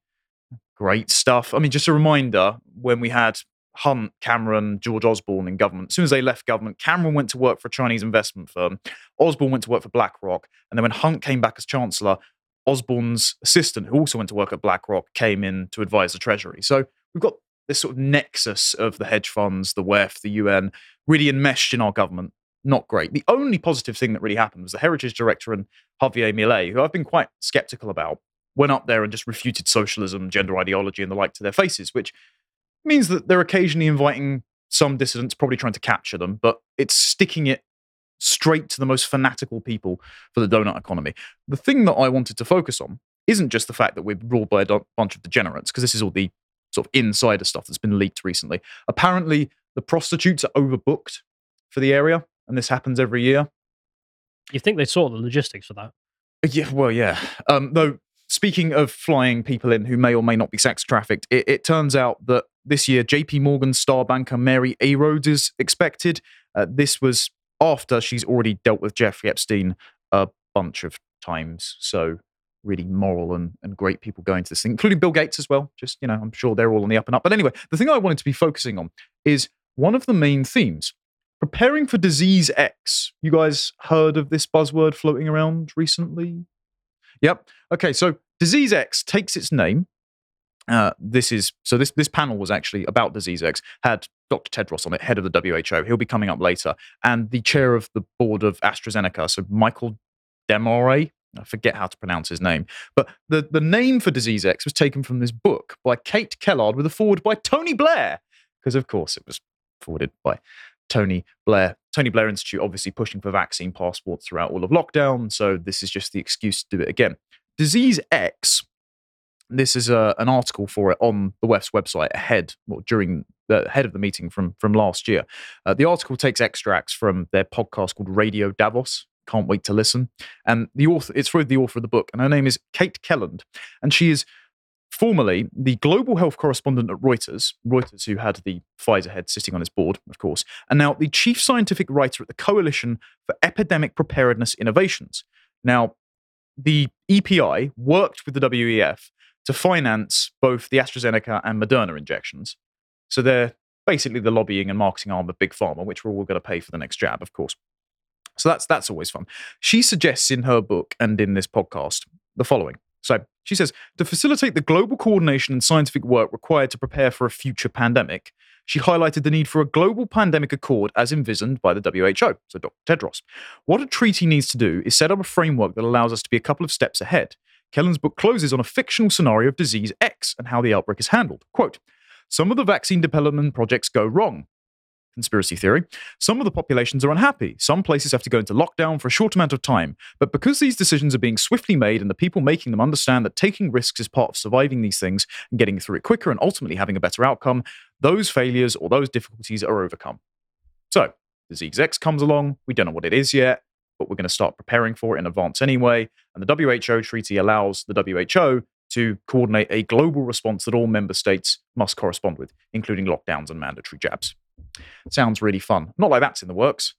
Speaker 2: Great stuff. I mean, just a reminder when we had Hunt, Cameron, George Osborne in government, as soon as they left government, Cameron went to work for a Chinese investment firm. Osborne went to work for BlackRock. And then when Hunt came back as Chancellor, Osborne's assistant, who also went to work at BlackRock, came in to advise the Treasury. So we've got this sort of nexus of the hedge funds, the WEF, the UN, really enmeshed in our government. Not great. The only positive thing that really happened was the Heritage Director and Javier Milei, who I've been quite skeptical about, went up there and just refuted socialism, gender ideology, and the like to their faces, which means that they're occasionally inviting some dissidents, probably trying to capture them, but it's sticking it straight to the most fanatical people for the donut economy. The thing that I wanted to focus on isn't just the fact that we're ruled by a bunch of degenerates, because this is all the sort of insider stuff that's been leaked recently. Apparently, the prostitutes are overbooked for the area, and this happens every year.
Speaker 1: You think they sort the logistics for that?
Speaker 2: Yeah, well, yeah. Um, though, speaking of flying people in who may or may not be sex trafficked, it, it turns out that this year, JP Morgan star banker Mary Erdoes is expected. Uh, this was after she's already dealt with Jeffrey Epstein a bunch of times. So, really moral and, and great people going to this thing, including Bill Gates as well. Just, you know, I'm sure they're all on the up and up. But anyway, the thing I wanted to be focusing on is one of the main themes preparing for disease X. You guys heard of this buzzword floating around recently? Yep. Okay, so disease X takes its name. Uh, this is so. This this panel was actually about disease X. Had Dr. Tedros on it, head of the WHO. He'll be coming up later, and the chair of the board of AstraZeneca. So Michael Demaré. I forget how to pronounce his name, but the the name for disease X was taken from this book by Kate Kelland with a forward by Tony Blair, because of course it was forwarded by Tony Blair. Tony Blair Institute obviously pushing for vaccine passports throughout all of lockdown. So this is just the excuse to do it again. Disease X. This is a, an article for it on the Wef's website ahead, well, during the head of the meeting from from last year. Uh, the article takes extracts from their podcast called Radio Davos. Can't wait to listen. And the author, it's for the author of the book, and her name is Kate Kelland, and she is formerly the global health correspondent at Reuters, Reuters, who had the Pfizer head sitting on his board, of course, and now the chief scientific writer at the Coalition for Epidemic Preparedness Innovations. Now, the EPI worked with the WEF to finance both the AstraZeneca and Moderna injections. So they're basically the lobbying and marketing arm of Big Pharma, which we're all going to pay for the next jab, of course. So that's that's always fun. She suggests in her book and in this podcast the following. So she says to facilitate the global coordination and scientific work required to prepare for a future pandemic, she highlighted the need for a global pandemic accord as envisioned by the WHO, so Dr. Tedros. What a treaty needs to do is set up a framework that allows us to be a couple of steps ahead. Kelland's book closes on a fictional scenario of disease X and how the outbreak is handled. Quote, some of the vaccine development projects go wrong conspiracy theory. Some of the populations are unhappy. Some places have to go into lockdown for a short amount of time. But because these decisions are being swiftly made and the people making them understand that taking risks is part of surviving these things and getting through it quicker and ultimately having a better outcome, those failures or those difficulties are overcome. So, disease X comes along. We don't know what it is yet, but we're going to start preparing for it in advance anyway. And the WHO treaty allows the WHO to coordinate a global response that all member states must correspond with, including lockdowns and mandatory jabs. Sounds really fun. Not like that's in the works.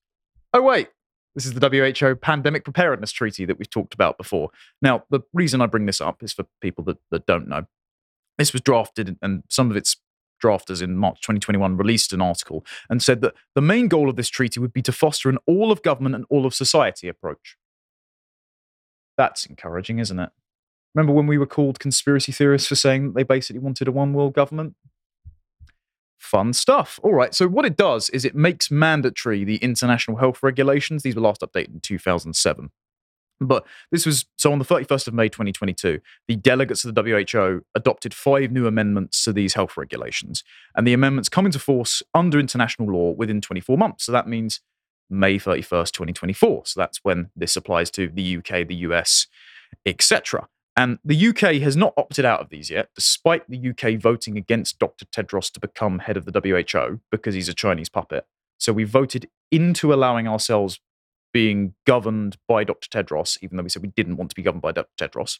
Speaker 2: Oh, wait. This is the WHO Pandemic Preparedness Treaty that we've talked about before. Now, the reason I bring this up is for people that, that don't know. This was drafted, and some of its drafters in March 2021 released an article and said that the main goal of this treaty would be to foster an all of government and all of society approach. That's encouraging, isn't it? Remember when we were called conspiracy theorists for saying that they basically wanted a one world government? Fun stuff. All right. So, what it does is it makes mandatory the international health regulations. These were last updated in 2007. But this was so on the 31st of May 2022, the delegates of the WHO adopted five new amendments to these health regulations. And the amendments come into force under international law within 24 months. So that means May 31st, 2024. So that's when this applies to the UK, the US, etc. And the UK has not opted out of these yet, despite the UK voting against Dr. Tedros to become head of the WHO because he's a Chinese puppet. So we voted into allowing ourselves being governed by Dr. Tedros, even though we said we didn't want to be governed by Dr. Tedros.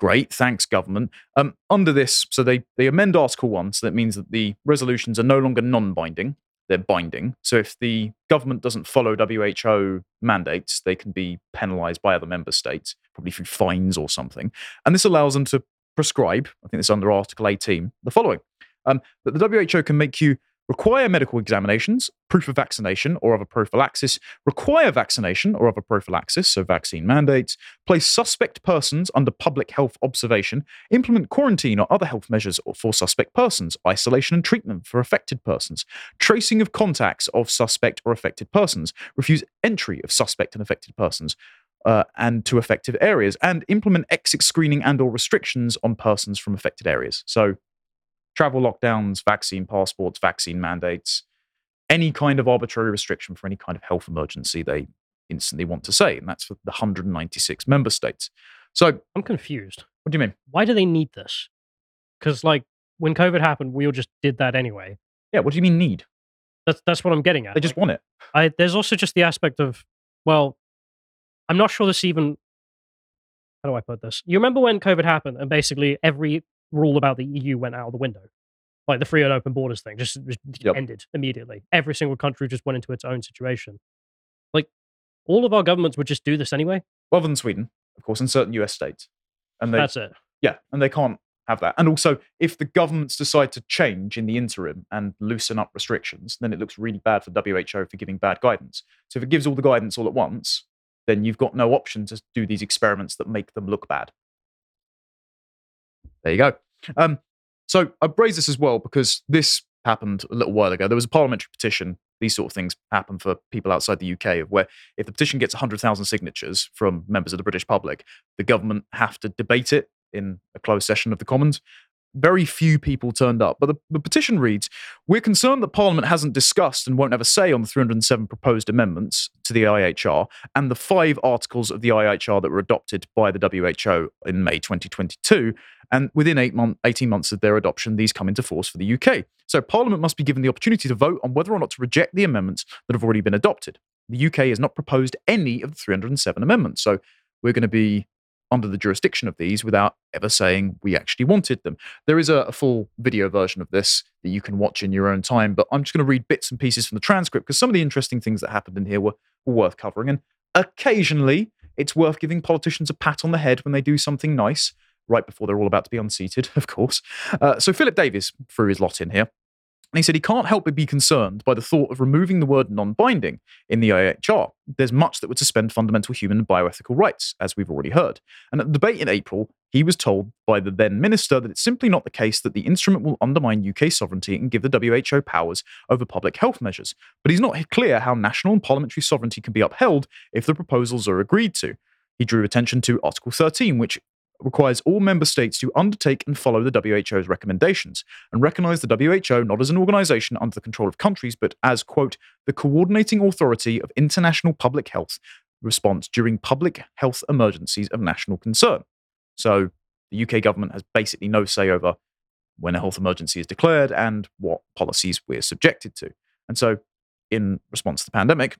Speaker 2: Great, thanks, government. Um, under this, so they, they amend Article 1, so that means that the resolutions are no longer non binding they're binding. So if the government doesn't follow WHO mandates, they can be penalized by other member states, probably through fines or something. And this allows them to prescribe, I think it's under Article 18, the following um, that the WHO can make you require medical examinations, proof of vaccination or other prophylaxis, require vaccination or other prophylaxis, so vaccine mandates, place suspect persons under public health observation, implement quarantine or other health measures for suspect persons, isolation and treatment for affected persons, tracing of contacts of suspect or affected persons, refuse entry of suspect and affected persons. Uh, and to affected areas, and implement exit screening and/or restrictions on persons from affected areas. So, travel lockdowns, vaccine passports, vaccine mandates, any kind of arbitrary restriction for any kind of health emergency they instantly want to say. And that's for the 196 member states. So
Speaker 1: I'm confused.
Speaker 2: what do you mean?
Speaker 1: Why do they need this? Because, like, when COVID happened, we all just did that anyway.
Speaker 2: Yeah, what do you mean need?
Speaker 1: That's that's what I'm getting at.
Speaker 2: They just
Speaker 1: Like,
Speaker 2: want it.
Speaker 1: I there's also just the aspect of well, I'm not sure this even how do I put this? You remember when COVID happened and basically every rule about the EU went out of the window? Like the free and open borders thing just, just
Speaker 2: Yep.
Speaker 1: ended immediately. Every single country just went into its own situation. Like all of our governments would just do this anyway.
Speaker 2: Other than Sweden, of course, and certain US states. And they
Speaker 1: That's it.
Speaker 2: Yeah, and they can't have that. And also, if the governments decide to change in the interim and loosen up restrictions, then it looks really bad for WHO for giving bad guidance. So if it gives all the guidance all at once, then you've got no option to do these experiments that make them look bad. There you go. Um, so I raise this as well because this happened a little while ago. There was a parliamentary petition. These sort of things happen for people outside the UK, where if the petition gets 100,000 signatures from members of the British public, the government have to debate it in a closed session of the Commons. Very few people turned up, but the, the petition reads We're concerned that Parliament hasn't discussed and won't have a say on the 307 proposed amendments to the IHR and the five articles of the IHR that were adopted by the WHO in May 2022. And within eight month, 18 months of their adoption, these come into force for the UK. So Parliament must be given the opportunity to vote on whether or not to reject the amendments that have already been adopted. The UK has not proposed any of the 307 amendments. So we're going to be under the jurisdiction of these without ever saying we actually wanted them. There is a, a full video version of this that you can watch in your own time, but I'm just going to read bits and pieces from the transcript because some of the interesting things that happened in here were, were worth covering. And occasionally, it's worth giving politicians a pat on the head when they do something nice, right before they're all about to be unseated, (laughs) of course. Uh, so Philip Davies threw his lot in here. And he said he can't help but be concerned by the thought of removing the word non binding in the IHR. There's much that would suspend fundamental human and bioethical rights, as we've already heard. And at the debate in April, he was told by the then minister that it's simply not the case that the instrument will undermine UK sovereignty and give the WHO powers over public health measures. But he's not clear how national and parliamentary sovereignty can be upheld if the proposals are agreed to. He drew attention to Article 13, which requires all member states to undertake and follow the WHO's recommendations and recognize the WHO not as an organization under the control of countries, but as, quote, the coordinating authority of international public health response during public health emergencies of national concern. So the UK government has basically no say over when a health emergency is declared and what policies we're subjected to. And so, in response to the pandemic,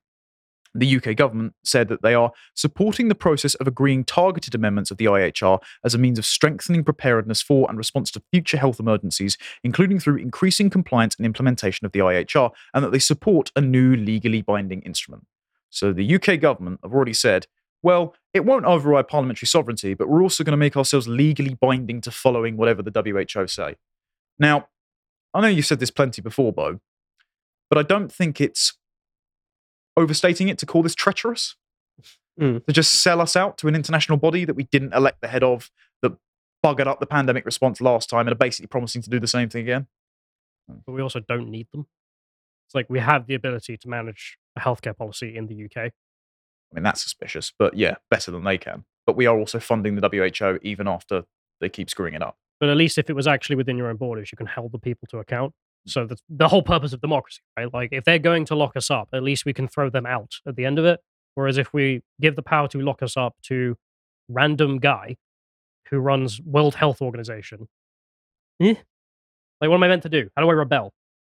Speaker 2: the UK government said that they are supporting the process of agreeing targeted amendments of the IHR as a means of strengthening preparedness for and response to future health emergencies, including through increasing compliance and implementation of the IHR, and that they support a new legally binding instrument. So the UK government have already said, well, it won't override parliamentary sovereignty, but we're also going to make ourselves legally binding to following whatever the WHO say. Now, I know you've said this plenty before, Beau, but I don't think it's overstating it to call this treacherous.
Speaker 3: Mm.
Speaker 2: To just sell us out to an international body that we didn't elect the head of, that buggered up the pandemic response last time and are basically promising to do the same thing again.
Speaker 1: But we also don't need them. It's like we have the ability to manage a healthcare policy in the UK.
Speaker 2: I mean, that's suspicious, but yeah, better than they can. But we are also funding the WHO even after they keep screwing it up.
Speaker 1: But at least if it was actually within your own borders, you can hold the people to account. So that's the whole purpose of democracy, right? Like if they're going to lock us up, at least we can throw them out at the end of it. Whereas if we give the power to lock us up to random guy who runs World Health Organization, eh? like what am I meant to do? How do I rebel?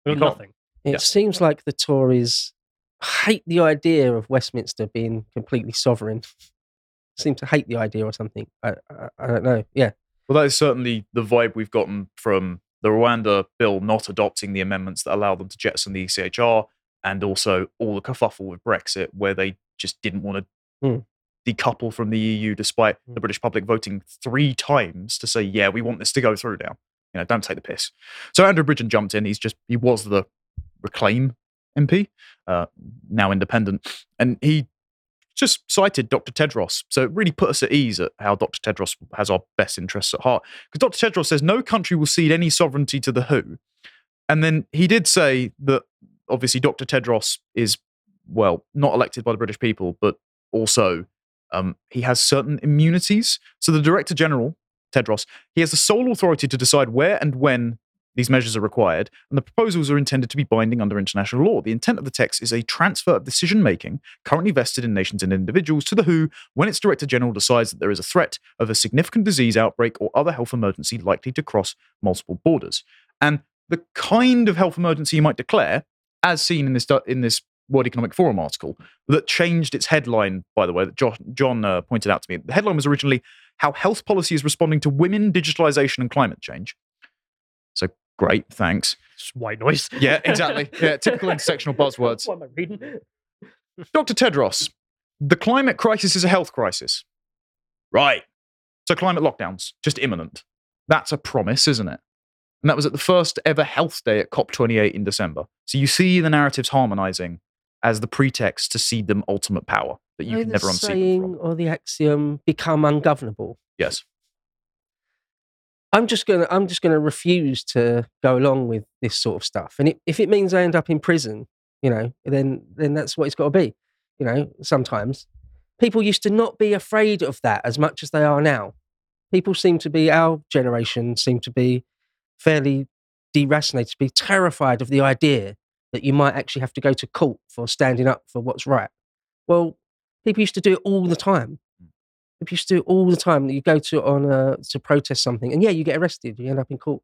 Speaker 2: You
Speaker 1: nothing.
Speaker 3: It
Speaker 2: Yeah.
Speaker 3: seems like the Tories hate the idea of Westminster being completely sovereign. Seem to hate the idea or something. I, I, I don't know. Yeah.
Speaker 2: Well, that is certainly the vibe we've gotten from the Rwanda bill not adopting the amendments that allow them to jettison the ECHR and also all the kerfuffle with Brexit, where they just didn't want to
Speaker 3: Hmm.
Speaker 2: decouple from the EU despite the
Speaker 1: Hmm.
Speaker 2: British public voting three times to say, yeah, we want this to go through now. You know, don't take the piss. So Andrew Bridgen jumped in. He's just, he was the Reclaim MP, uh, now independent. And he just cited Dr. Tedros. So it really put us at ease at how Dr. Tedros has our best interests at heart. Because Dr. Tedros says no country will cede any sovereignty to the WHO. And then he did say that obviously Dr. Tedros is, well, not elected by the British people, but also um, he has certain immunities. So the Director General, Tedros, he has the sole authority to decide where and when These measures are required, and the proposals are intended to be binding under international law. The intent of the text is a transfer of decision making currently vested in nations and individuals to the WHO when its Director General decides that there is a threat of a significant disease outbreak or other health emergency likely to cross multiple borders. And the kind of health emergency you might declare, as seen in this in this World Economic Forum article, that changed its headline, by the way, that John, John uh, pointed out to me. The headline was originally "How Health Policy is Responding to Women, Digitalization, and Climate Change." So great, thanks.
Speaker 1: It's white noise.
Speaker 2: Yeah, exactly. (laughs) Yeah, typical intersectional buzzwords.
Speaker 1: What am I reading?
Speaker 2: Dr. Tedros, the climate crisis is a health crisis. Right. So climate lockdowns, just imminent. That's a promise, isn't it? And that was at the first ever health day at COP28 in December. So you see the narratives harmonizing as the pretext to cede them ultimate power that you
Speaker 3: Know
Speaker 2: can never unseat them
Speaker 3: saying
Speaker 2: from.
Speaker 3: or the axiom become ungovernable.
Speaker 2: Yes.
Speaker 3: I'm just gonna I'm just gonna refuse to go along with this sort of stuff. And it, if it means I end up in prison, you know, then then that's what it's got to be. You know, sometimes people used to not be afraid of that as much as they are now. People seem to be our generation seem to be fairly deracinated, to be terrified of the idea that you might actually have to go to court for standing up for what's right. Well, people used to do it all the time. People used to do it all the time. That you go to on a, to protest something, and yeah, you get arrested. You end up in court.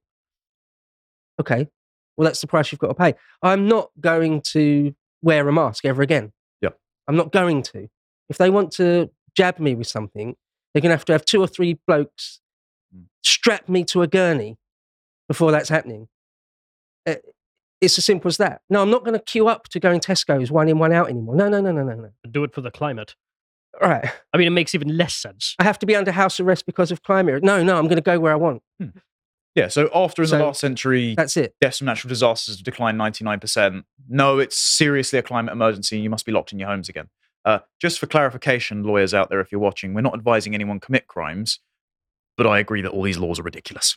Speaker 3: Okay, well, that's the price you've got to pay. I'm not going to wear a mask ever again.
Speaker 2: Yep.
Speaker 3: I'm not going to. If they want to jab me with something, they're going to have to have two or three blokes
Speaker 2: Mm.
Speaker 3: strap me to a gurney before that's happening. Uh, It's as simple as that. No, I'm not going to queue up to go in Tesco's one in, one out anymore. No, no, no, no, no, no.
Speaker 1: Do it for the climate.
Speaker 3: All right.
Speaker 1: I mean, it makes even less sense.
Speaker 3: I have to be under house arrest because of climate. No, no, I'm going to go where I want.
Speaker 2: Yeah. So after in the last century,
Speaker 3: That's it.
Speaker 2: deaths from natural disasters have declined 99%. No, it's seriously a climate emergency. You must be locked in your homes again. Uh, just for clarification, lawyers out there, if you're watching, we're not advising anyone commit crimes, but I agree that all these laws are ridiculous.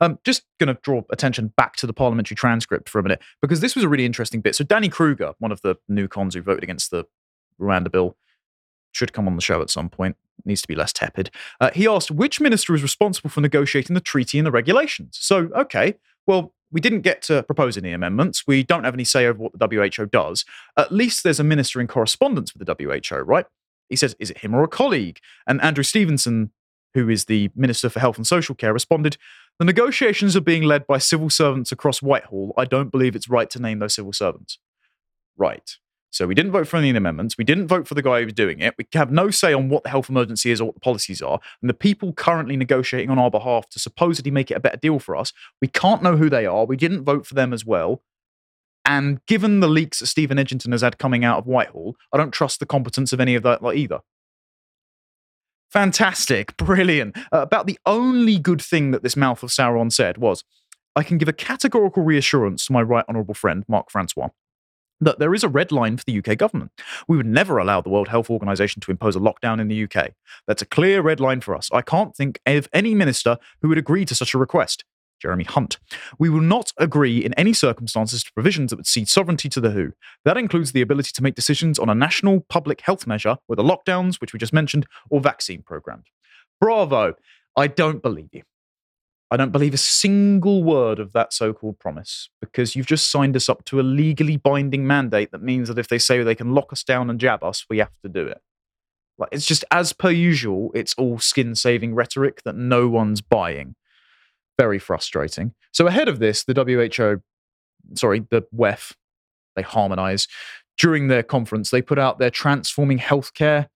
Speaker 2: Um, just going to draw attention back to the parliamentary transcript for a minute, because this was a really interesting bit. So, Danny Kruger, one of the new cons who voted against the Rwanda bill, should come on the show at some point, needs to be less tepid. Uh, he asked which minister is responsible for negotiating the treaty and the regulations. So, okay, well, we didn't get to propose any amendments. We don't have any say over what the WHO does. At least there's a minister in correspondence with the WHO, right? He says, is it him or a colleague? And Andrew Stephenson, who is the Minister for Health and Social Care, responded, the negotiations are being led by civil servants across Whitehall. I don't believe it's right to name those civil servants. Right. So we didn't vote for any amendments. We didn't vote for the guy who was doing it. We have no say on what the health emergency is or what the policies are. And the people currently negotiating on our behalf to supposedly make it a better deal for us, we can't know who they are. We didn't vote for them as well. And given the leaks that Stephen Edgington has had coming out of Whitehall, I don't trust the competence of any of that either. Fantastic, (laughs) brilliant. Uh, about the only good thing that this mouth of Sauron said was, I can give a categorical reassurance to my right honourable friend, Mark Francois, that there is a red line for the UK government. We would never allow the World Health Organization to impose a lockdown in the UK. That's a clear red line for us. I can't think of any minister who would agree to such a request. Jeremy Hunt. We will not agree in any circumstances to provisions that would cede sovereignty to the WHO. That includes the ability to make decisions on a national public health measure, whether lockdowns, which we just mentioned, or vaccine programs. Bravo. I don't believe you. I don't believe a single word of that so called promise because you've just signed us up to a legally binding mandate that means that if they say they can lock us down and jab us, we have to do it. Like it's just as per usual, it's all skin saving rhetoric that no one's buying. Very frustrating. So ahead of this, the WHO, sorry, the WEF, they harmonize. During their conference, they put out their transforming healthcare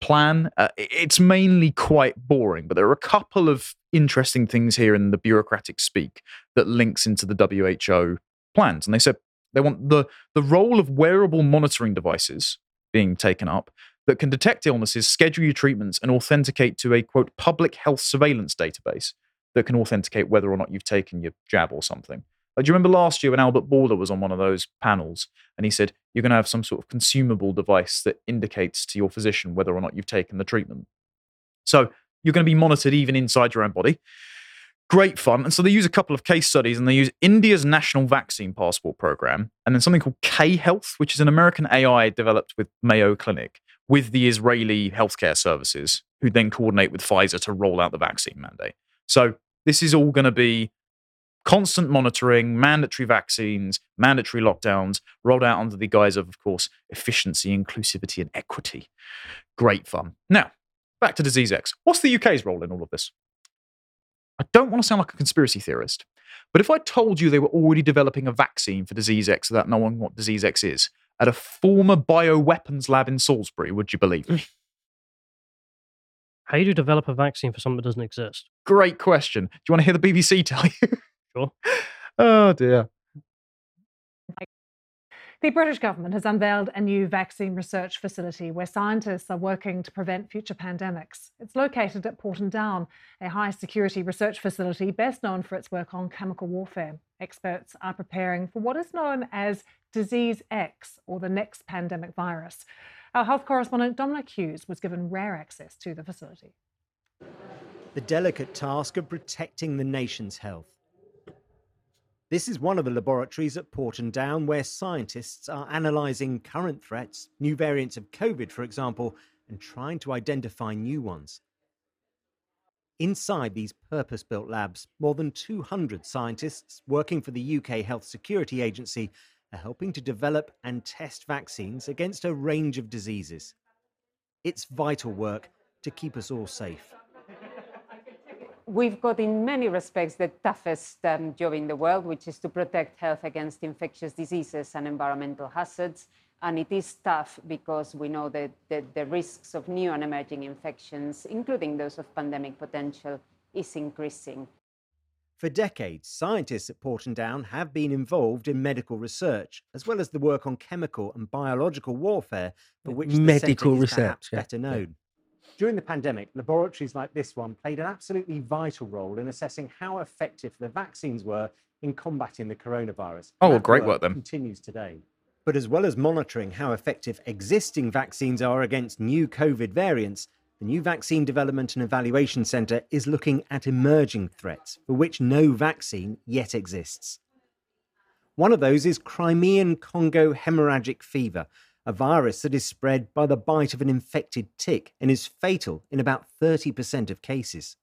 Speaker 2: plan. Uh, it's mainly quite boring, but there are a couple of interesting things here in the bureaucratic speak that links into the WHO plans. And they said they want the the role of wearable monitoring devices being taken up that can detect illnesses, schedule your treatments, and authenticate to a quote public health surveillance database that can authenticate whether or not you've taken your jab or something. Like, do you remember last year when Albert Bourla was on one of those panels and he said you're going to have some sort of consumable device that indicates to your physician whether or not you've taken the treatment? So you're going to be monitored even inside your own body. Great fun. And so they use a couple of case studies and they use India's National Vaccine Passport Program and then something called K Health, which is an American AI developed with Mayo Clinic with the Israeli healthcare services, who then coordinate with Pfizer to roll out the vaccine mandate. So this is all going to be constant monitoring, mandatory vaccines, mandatory lockdowns, rolled out under the guise of, of course, efficiency, inclusivity, and equity. Great fun. Now, back to Disease X. What's the UK's role in all of this? I don't want to sound like a conspiracy theorist, but if I told you they were already developing a vaccine for Disease X without knowing what Disease X is at a former bioweapons lab in Salisbury, would you believe me?
Speaker 1: How do you develop a vaccine for something that doesn't exist?
Speaker 2: Great question. Do you want to hear the BBC tell you?
Speaker 1: Sure. (laughs)
Speaker 2: Oh, dear.
Speaker 5: The British government has unveiled a new vaccine research facility where scientists are working to prevent future pandemics. It's located at Porton Down, a high security research facility best known for its work on chemical warfare. Experts are preparing for what is known as Disease X, or the next pandemic virus. Our health correspondent Dominic Hughes was given rare access to the facility.
Speaker 6: The delicate task of protecting the nation's health. This is one of the laboratories at Porton Down where scientists are analysing current threats, new variants of COVID, for example, and trying to identify new ones. Inside these purpose built labs, more than 200 scientists working for the UK Health Security Agency are helping to develop and test vaccines against a range of diseases. It's vital work to keep us all safe
Speaker 7: we've got in many respects the toughest um, job in the world, which is to protect health against infectious diseases and environmental hazards. And it is tough because we know that, that the risks of new and emerging infections, including those of pandemic potential, is increasing.
Speaker 6: For decades, scientists at Porton Down have been involved in medical research, as well as the work on chemical and biological warfare, for which
Speaker 3: medical
Speaker 6: the
Speaker 3: research,
Speaker 6: yeah. better known. During the pandemic, laboratories like this one played an absolutely vital role in assessing how effective the vaccines were in combating the coronavirus.
Speaker 2: Oh, well, great work, then.
Speaker 6: Continues today. But as well as monitoring how effective existing vaccines are against new COVID variants, the new Vaccine Development and Evaluation Centre is looking at emerging threats for which no vaccine yet exists. One of those is Crimean Congo hemorrhagic fever, a virus that is spread by the bite of an infected tick and is fatal in about 30% of cases.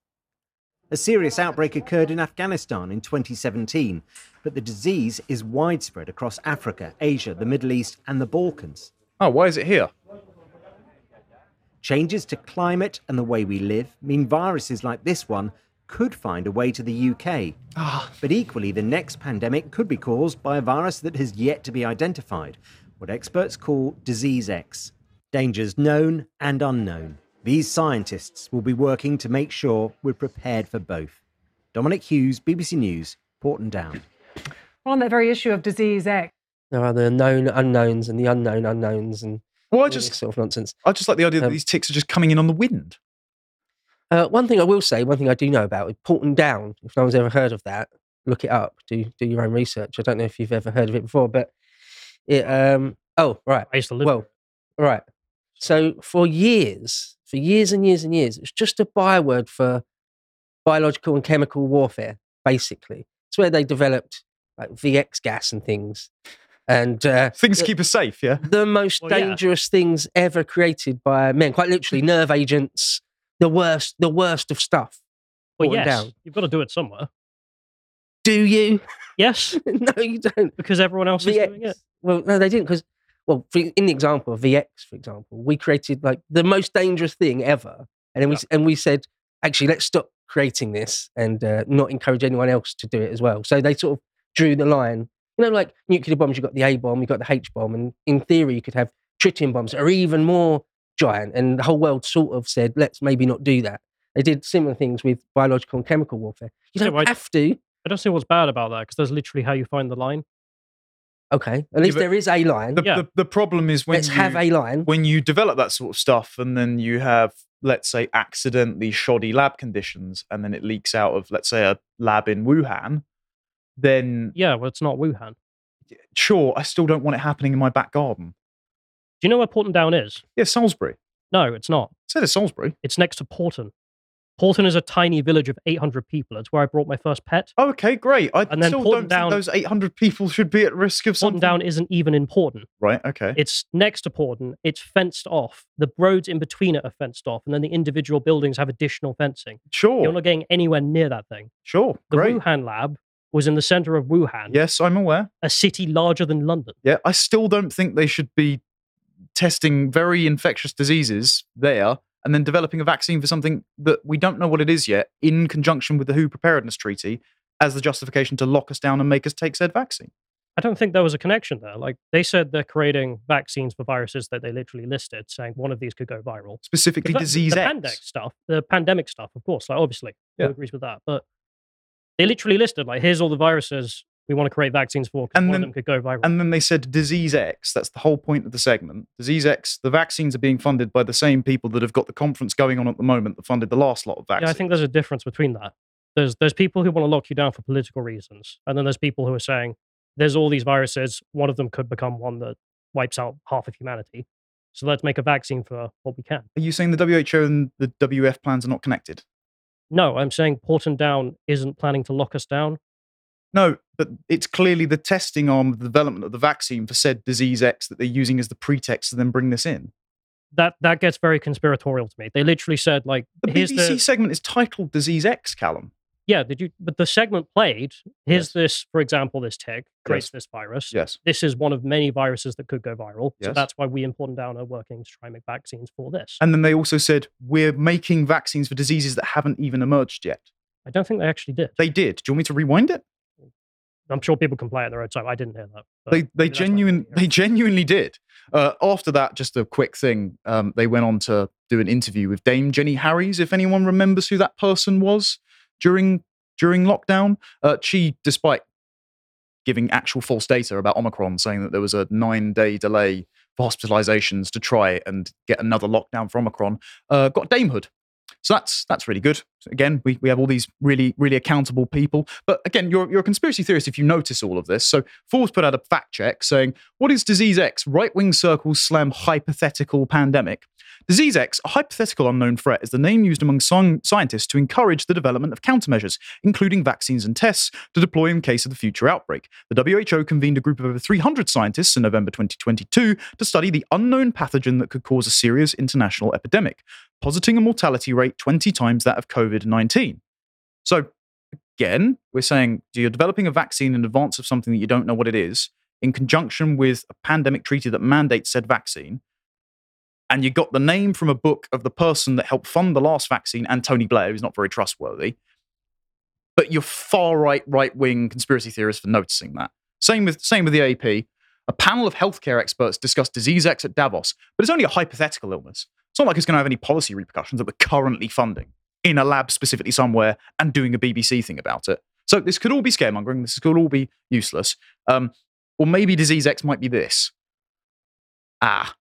Speaker 6: A serious outbreak occurred in Afghanistan in 2017, but the disease is widespread across Africa, Asia, the Middle East, and the Balkans.
Speaker 2: Oh, why is it here?
Speaker 6: Changes to climate and the way we live mean viruses like this one could find a way to the UK.
Speaker 2: Ah.
Speaker 6: But equally, the next pandemic could be caused by a virus that has yet to be identified, what experts call Disease X dangers known and unknown. These scientists will be working to make sure we're prepared for both. Dominic Hughes, BBC News, Porton Down.
Speaker 5: Well, on that very issue of Disease X,
Speaker 3: there are the known unknowns and the unknown unknowns and
Speaker 2: well, I
Speaker 3: just sort of nonsense.
Speaker 2: I just like the idea that
Speaker 3: Um,
Speaker 2: these ticks are just coming in on the wind.
Speaker 3: Uh, one thing I will say, one thing I do know about is Porton Down. If no one's ever heard of that, look it up. Do do your own research. I don't know if you've ever heard of it before, but it. Um, oh, right.
Speaker 1: I used to live.
Speaker 3: Well, right. So for years, for years and years and years, it's just a byword for biological and chemical warfare. Basically, it's where they developed like VX gas and things, and uh,
Speaker 2: Things
Speaker 3: the-
Speaker 2: keep us safe, yeah?
Speaker 3: the most
Speaker 1: Well, yeah.
Speaker 3: dangerous things ever created by men. Quite literally, nerve agents, the worst, the worst of stuff.
Speaker 1: well,
Speaker 3: Porton
Speaker 1: yes,
Speaker 3: Down.
Speaker 1: you've got to do it somewhere.
Speaker 3: Do you?
Speaker 1: Yes, (laughs)
Speaker 3: no, you don't.
Speaker 1: because everyone else is doing it.
Speaker 3: Well, no, they didn't because, well, for, in the example of VX, for example, we created like the most dangerous thing ever, and then we
Speaker 1: Yeah.
Speaker 3: and we said, actually, let's stop creating this and uh, not encourage anyone else to do it as well. So they sort of drew the line. You know, like nuclear bombs, you've got the A bomb, you've got the H bomb, and in theory, you could have tritium bombs that are even more giant. And the whole world sort of said, let's maybe not do that. They did similar things with biological and chemical warfare. You don't have to.
Speaker 1: I don't see what's bad about that because that's literally how you find the line.
Speaker 3: Okay, at least
Speaker 2: but
Speaker 3: there is a line.
Speaker 2: The,
Speaker 1: Yeah.
Speaker 2: the, the problem is when
Speaker 3: Let's
Speaker 2: you,
Speaker 3: have a line.
Speaker 2: when you develop that sort of stuff and then you have, let's say, accidentally shoddy lab conditions and then it leaks out of, let's say, a lab in Wuhan, then
Speaker 1: Yeah, well, it's not Wuhan.
Speaker 2: Sure, I still don't want it happening in my back garden.
Speaker 1: Do you know where Porton Down is?
Speaker 2: Yeah, Salisbury.
Speaker 1: No, it's not.
Speaker 2: Said it's Salisbury.
Speaker 1: It's next to Porton. Porton is a tiny village of 800 people. It's where I brought my first pet.
Speaker 2: Oh, okay, great. I
Speaker 1: And then
Speaker 2: still
Speaker 1: Porton
Speaker 2: don't
Speaker 1: Down-
Speaker 2: think those 800 people should be at risk of
Speaker 1: Porton
Speaker 2: something.
Speaker 1: Down isn't even in Porton.
Speaker 2: Right, okay.
Speaker 1: It's next to Porton. It's fenced off. The roads in between it are fenced off, and then the individual buildings have additional fencing.
Speaker 2: sure,
Speaker 1: You're not getting anywhere near that thing.
Speaker 2: sure,
Speaker 1: The
Speaker 2: great.
Speaker 1: Wuhan lab was in the center of Wuhan,
Speaker 2: Yes, I'm aware.
Speaker 1: a city larger than London.
Speaker 2: Yeah, I still don't think they should be testing very infectious diseases there and then developing a vaccine for something that we don't know what it is yet in conjunction with the WHO preparedness treaty as the justification to lock us down and make us take said vaccine.
Speaker 1: I don't think there was a connection there. Like they said, they're creating vaccines for viruses that they literally listed, saying one of these could go viral.
Speaker 2: Specifically,
Speaker 1: That-
Speaker 2: disease
Speaker 1: the
Speaker 2: X.
Speaker 1: pandemic stuff, the pandemic stuff, of course. Like obviously,
Speaker 2: Yeah.
Speaker 1: who agrees with that? But they literally listed like, here's all the viruses we want to create vaccines for.
Speaker 2: And
Speaker 1: one
Speaker 2: then-
Speaker 1: of them could go viral.
Speaker 2: And then they said disease X. That's the whole point of the segment. Disease X, the vaccines are being funded by the same people that have got the conference going on at the moment that funded the last lot of vaccines.
Speaker 1: yeah, I think there's a difference between that. There's there's people who want to lock you down for political reasons, and then there's people who are saying there's all these viruses. One of them could become one that wipes out half of humanity. So let's make a vaccine for what we can.
Speaker 2: Are you saying the WHO and the WF plans are not connected?
Speaker 1: No, I'm saying Porton Down isn't planning to lock us down.
Speaker 2: No, but it's clearly the testing arm of the development of the vaccine for said disease X that they're using as the pretext to then bring this in.
Speaker 1: That that gets very conspiratorial to me. They literally said like,
Speaker 2: The BBC
Speaker 1: the
Speaker 2: segment is titled Disease X, Callum.
Speaker 1: yeah. Did you? But the segment played. Here's
Speaker 2: Yes.
Speaker 1: this, for example, this tick creates
Speaker 2: Yes.
Speaker 1: this virus.
Speaker 2: Yes.
Speaker 1: This is one of many viruses that could go viral. So
Speaker 2: Yes.
Speaker 1: that's why we in Porton Down are working to try and make vaccines for this.
Speaker 2: And then they also said, we're making vaccines for diseases that haven't even emerged yet.
Speaker 1: I don't think they actually did.
Speaker 2: They did. Do you want me to rewind it?
Speaker 1: I'm sure people can play at their own time. I didn't hear that.
Speaker 2: They they genuine they genuinely did. Uh, after that, just a quick thing. Um, they went on to do an interview with Dame Jenny Harries. If anyone remembers who that person was during during lockdown, uh, she, despite giving actual false data about Omicron, saying that there was a nine day delay for hospitalizations to try and get another lockdown for Omicron, uh, got damehood. So that's that's really good. Again, we, we have all these really really accountable people. But again, you're you're a conspiracy theorist if you notice all of this. So Forbes put out a fact check saying, "What is disease X? Right wing circles slam hypothetical pandemic." Disease a hypothetical unknown threat, is the name used among sci- scientists to encourage the development of countermeasures, including vaccines and tests, to deploy in case of the future outbreak. The WHO convened a group of over 300 scientists in November 2022 to study the unknown pathogen that could cause a serious international epidemic, positing a mortality rate 20 times that of COVID 19. So, again, we're saying you're developing a vaccine in advance of something that you don't know what it is, in conjunction with a pandemic treaty that mandates said vaccine. And you got the name from a book of the person that helped fund the last vaccine and Tony Blair, who's not very trustworthy. But you're far right, right wing conspiracy theorists for noticing that. Same with same with the AP. A panel of healthcare experts discussed disease X at Davos, but it's only a hypothetical illness. It's not like it's going to have any policy repercussions that we're currently funding in a lab specifically somewhere and doing a BBC thing about it. So this could all be scaremongering. This could all be useless. Um, or maybe disease X might be this. Ah,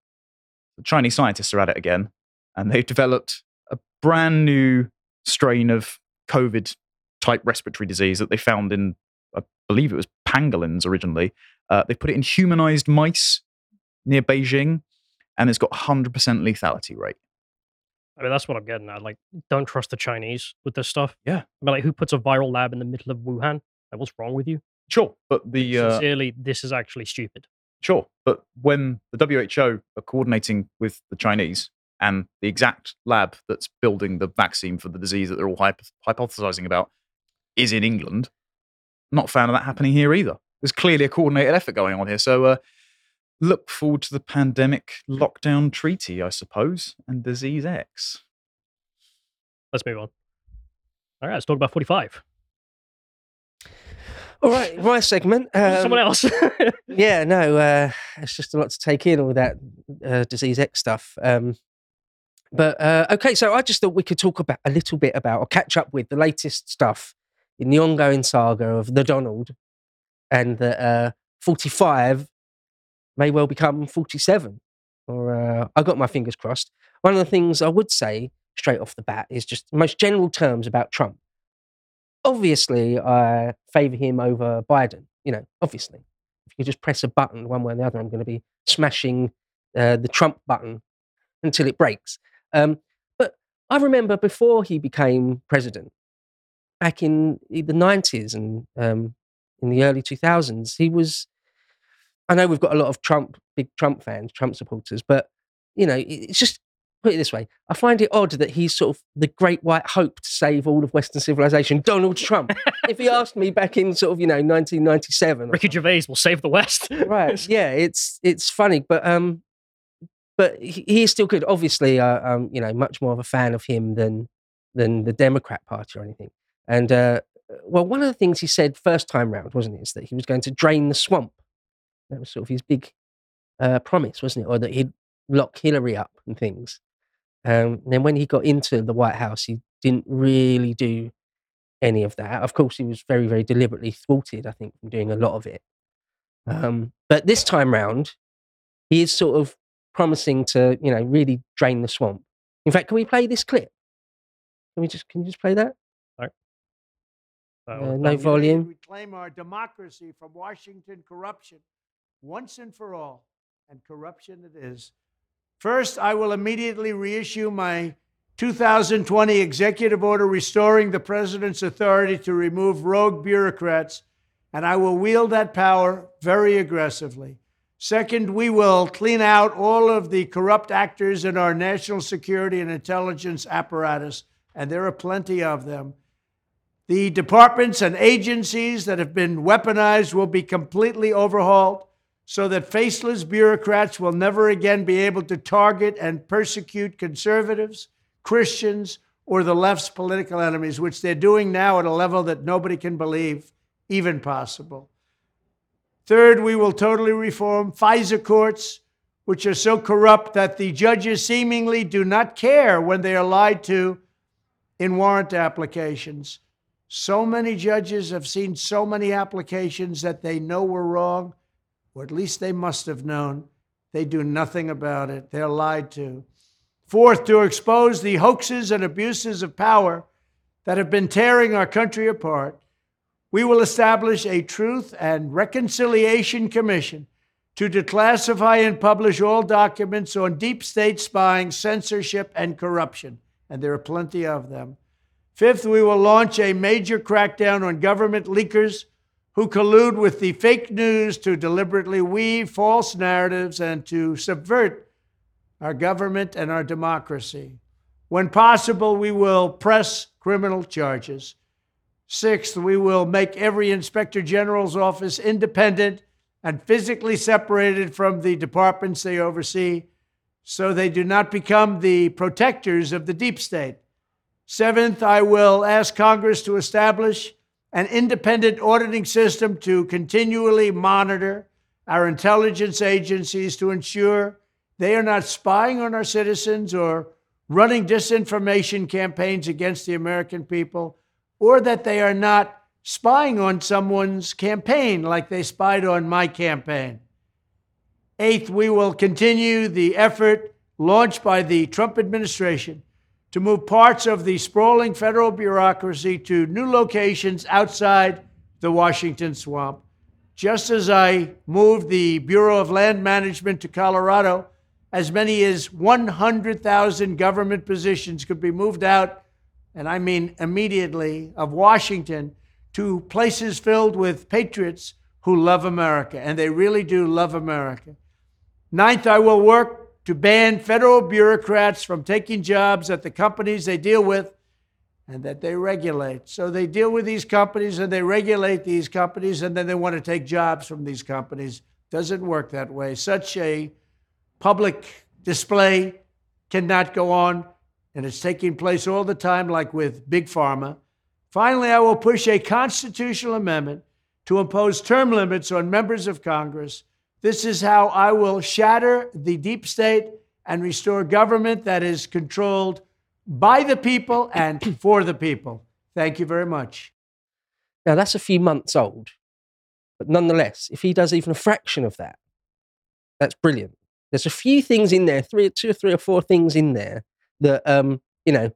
Speaker 2: Chinese scientists are at it again, and they've developed a brand new strain of COVID type respiratory disease that they found in, I believe it was pangolins originally. Uh, they put it in humanized mice near Beijing, and it's got 100% lethality rate.
Speaker 1: I mean, that's what I'm getting at. Like, don't trust the Chinese with this stuff.
Speaker 2: Yeah.
Speaker 1: I mean, like, who puts a viral lab in the middle of Wuhan? Like, what's wrong with you?
Speaker 2: Sure, but the uh,
Speaker 1: Sincerely, this is actually stupid.
Speaker 2: Sure, but when the WHO are coordinating with the Chinese and the exact lab that's building the vaccine for the disease that they're all hypo- hypothesizing about is in England, not a fan of that happening here either. There's clearly a coordinated effort going on here. So uh, look forward to the pandemic lockdown treaty, I suppose, and disease X.
Speaker 1: Let's move on. All right, let's talk about 45.
Speaker 3: All right, my segment. (laughs)
Speaker 1: Someone
Speaker 3: um,
Speaker 1: else. (laughs)
Speaker 3: yeah, no, uh, it's just a lot to take in all that uh, disease X stuff. Um, but uh, okay, so I just thought we could talk about a little bit about or catch up with the latest stuff in the ongoing saga of the Donald, and that uh, forty-five may well become forty-seven. Or uh, I got my fingers crossed. One of the things I would say straight off the bat is just most general terms about Trump. Obviously, I favour him over Biden. You know, obviously if you just press a button one way or the other, I'm going to be smashing uh, the Trump button until it breaks. Um, but I remember before he became president, back in the 90s and um, in the early 2000s, he was. I know we've got a lot of Trump, big Trump fans, Trump supporters, but you know, it's just put it this way: I find it odd that he's sort of the great white hope to save all of Western civilization. Donald Trump. if he asked me back in sort of you know 1997, or
Speaker 1: Ricky Gervais will save the West. (laughs)
Speaker 3: right (laughs) yeah it's it's funny but um but he, he is still good obviously uh, um you know much more of a fan of him than than the democrat party or anything and uh well one of the things he said first time round wasn't it is that he was going to drain the swamp that was sort of his big uh promise wasn't it or that he'd lock hillary up and things um and then when he got into the white house he didn't really do any of that of course he was very very deliberately thwarted i think from doing a lot of it um, but this time round, he is sort of promising to, you know, really drain the swamp. In fact, can we play this clip? Can we just can you just play that?
Speaker 1: Uh,
Speaker 3: Uh, no volume.
Speaker 8: Reclaim our democracy from Washington corruption once and for all. And corruption it is. First, I will immediately reissue my 2020 executive order restoring the president's authority to remove rogue bureaucrats, and I will wield that power very aggressively. Second, we will clean out all of the corrupt actors in our national security and intelligence apparatus, and there are plenty of them. The departments and agencies that have been weaponized will be completely overhauled so that faceless bureaucrats will never again be able to target and persecute conservatives, Christians, or the left's political enemies, which they're doing now at a level that nobody can believe even possible. Third, we will totally reform FISA courts, which are so corrupt that the judges seemingly do not care when they are lied to in warrant applications. So many judges have seen so many applications that they know were wrong, or at least they must have known. They do nothing about it. They're lied to. Fourth, to expose the hoaxes and abuses of power that have been tearing our country apart, we will establish a Truth and Reconciliation Commission to declassify and publish all documents on deep state spying, censorship, and corruption. And there are plenty of them. Fifth, we will launch a major crackdown on government leakers who collude with the fake news to deliberately weave false narratives and to subvert our government and our democracy. When possible, we will press criminal charges. Sixth, we will make every inspector general's office independent and physically separated from the departments they oversee so they do not become the protectors of the deep state. Seventh, I will ask Congress to establish an independent auditing system to continually monitor our intelligence agencies to ensure they are not spying on our citizens or running disinformation campaigns against the American people, or that they are not spying on someone's campaign like they spied on my campaign. Eighth, we will continue the effort launched by the Trump administration to move parts of the sprawling federal bureaucracy to new locations outside the Washington swamp. Just as I moved the Bureau of Land Management to Colorado, as many as 100,000 government positions could be moved out, and I mean immediately, of Washington to places filled with patriots who love America, and they really do love America. Ninth, I will work to ban federal bureaucrats from taking jobs at the companies they deal with and that they regulate. So they deal with these companies and they regulate these companies, and then they want to take jobs from these companies. Doesn't work that way. Such a public display cannot go on, and it's taking place all the time, like with Big Pharma. Finally, I will push a constitutional amendment to impose term limits on members of Congress. This is how I will shatter the deep state and restore government that is controlled by the people and (clears throat) for the people. Thank you very much.
Speaker 3: Now that's a few months old, but nonetheless, if he does even a fraction of that, that's brilliant. There's a few things in there, three, two or three or four things in there that um, you know,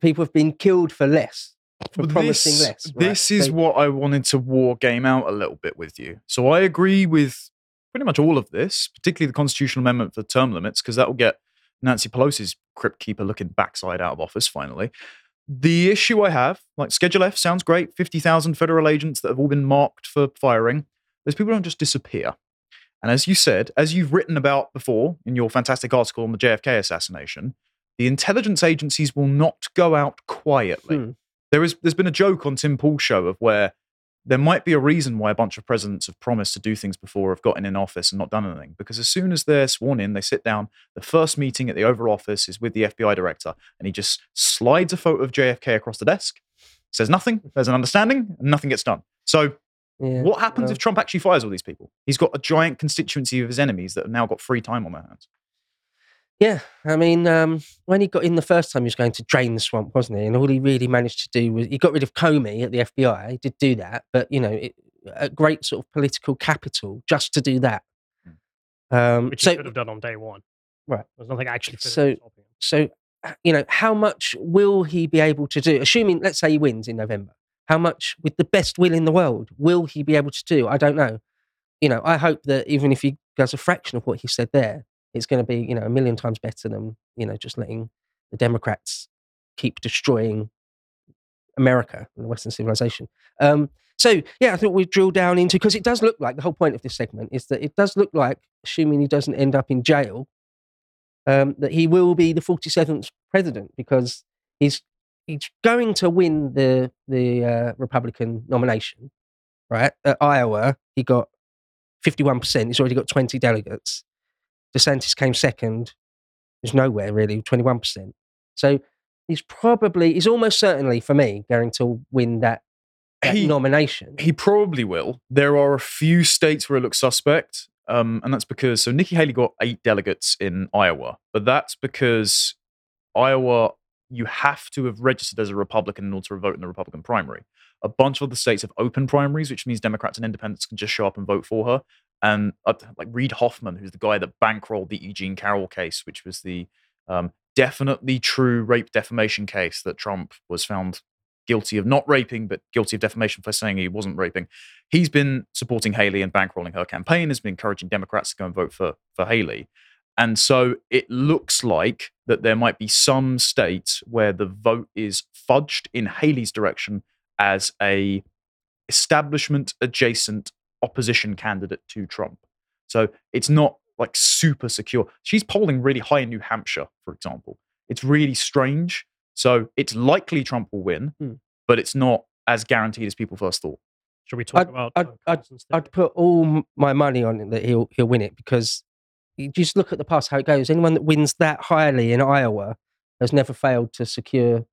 Speaker 3: people have been killed for less, for
Speaker 2: But
Speaker 3: promising
Speaker 2: this,
Speaker 3: less. right?
Speaker 2: This is
Speaker 3: So-
Speaker 2: what I wanted to war game out a little bit with you. So I agree with pretty much all of this, particularly the constitutional amendment for term limits, because that will get Nancy Pelosi's crypt keeper looking backside out of office finally. The issue I have, like Schedule F sounds great, 50,000 federal agents that have all been marked for firing. Those people don't just disappear. And as you said, as you've written about before in your fantastic article on the JFK assassination, the intelligence agencies will not go out quietly.
Speaker 3: Hmm.
Speaker 2: There is there's been a joke on Tim Pool's show of where there might be a reason why a bunch of presidents have promised to do things before have gotten in office and not done anything. Because as soon as they're sworn in, they sit down. The first meeting at the Oval Office is with the FBI director, and he just slides a photo of JFK across the desk, says nothing, there's an understanding, and nothing gets done. So
Speaker 3: Yeah,
Speaker 2: what happens
Speaker 3: well,
Speaker 2: if Trump actually fires all these people? He's got a giant constituency of his enemies that have now got free time on their hands.
Speaker 3: Yeah, I mean, um, when he got in the first time, he was going to drain the swamp, wasn't he? And all he really managed to do was he got rid of Comey at the FBI. He did do that, but you know, it, a great sort of political capital just to do that. Um,
Speaker 1: which
Speaker 3: so,
Speaker 1: he could have done on day one.
Speaker 3: Right.
Speaker 1: There's nothing actually
Speaker 3: So-
Speaker 1: physically stopping him.
Speaker 3: so you know, how much will he be able to do? Assuming, let's say, he wins in November, how much, with the best will in the world, will he be able to do? I don't know. You know, I hope that even if he does a fraction of what he said there, it's going to be you know a million times better than you know just letting the Democrats keep destroying America and the Western civilization. Um, so yeah, I thought we'd drill down into because it does look like the whole point of this segment is that it does look like, assuming he doesn't end up in jail, um, that he will be the 47th president because he's he's going to win the the uh, Republican nomination, right? At Iowa, he got 51%. He's already got 20 delegates. DeSantis came second. There's nowhere really, 21%. So he's probably, he's almost certainly, for me, going to win that, that
Speaker 2: He-
Speaker 3: nomination.
Speaker 2: He probably will. There are a few states where it looks suspect, um, and that's because so Nikki Haley got eight delegates in Iowa, but that's because Iowa you have to have registered as a Republican in order to vote in the Republican primary. A bunch of other states have open primaries, which means Democrats and Independents can just show up and vote for her. And uh, like Reid Hoffman, who's the guy that bankrolled the Eugene Carroll case, which was the um, definitely true rape defamation case that Trump was found guilty of not raping, but guilty of defamation for saying he wasn't raping. He's been supporting Haley and bankrolling her campaign, has been encouraging Democrats to go and vote for, for Haley. And so it looks like that there might be some states where the vote is fudged in Haley's direction as a establishment adjacent opposition candidate to Trump. So it's not like super secure. She's polling really high in New Hampshire, for example. It's really strange. So it's likely Trump will win,
Speaker 3: Hmm.
Speaker 2: but it's not as guaranteed as people first thought.
Speaker 1: Should we talk
Speaker 3: I'd-
Speaker 1: about
Speaker 3: I'd-
Speaker 1: Tucker
Speaker 3: I'd- I'd put all my money on it that he'll he'll win it because you just look at the past how it goes. Anyone that wins that highly in Iowa has never failed to secure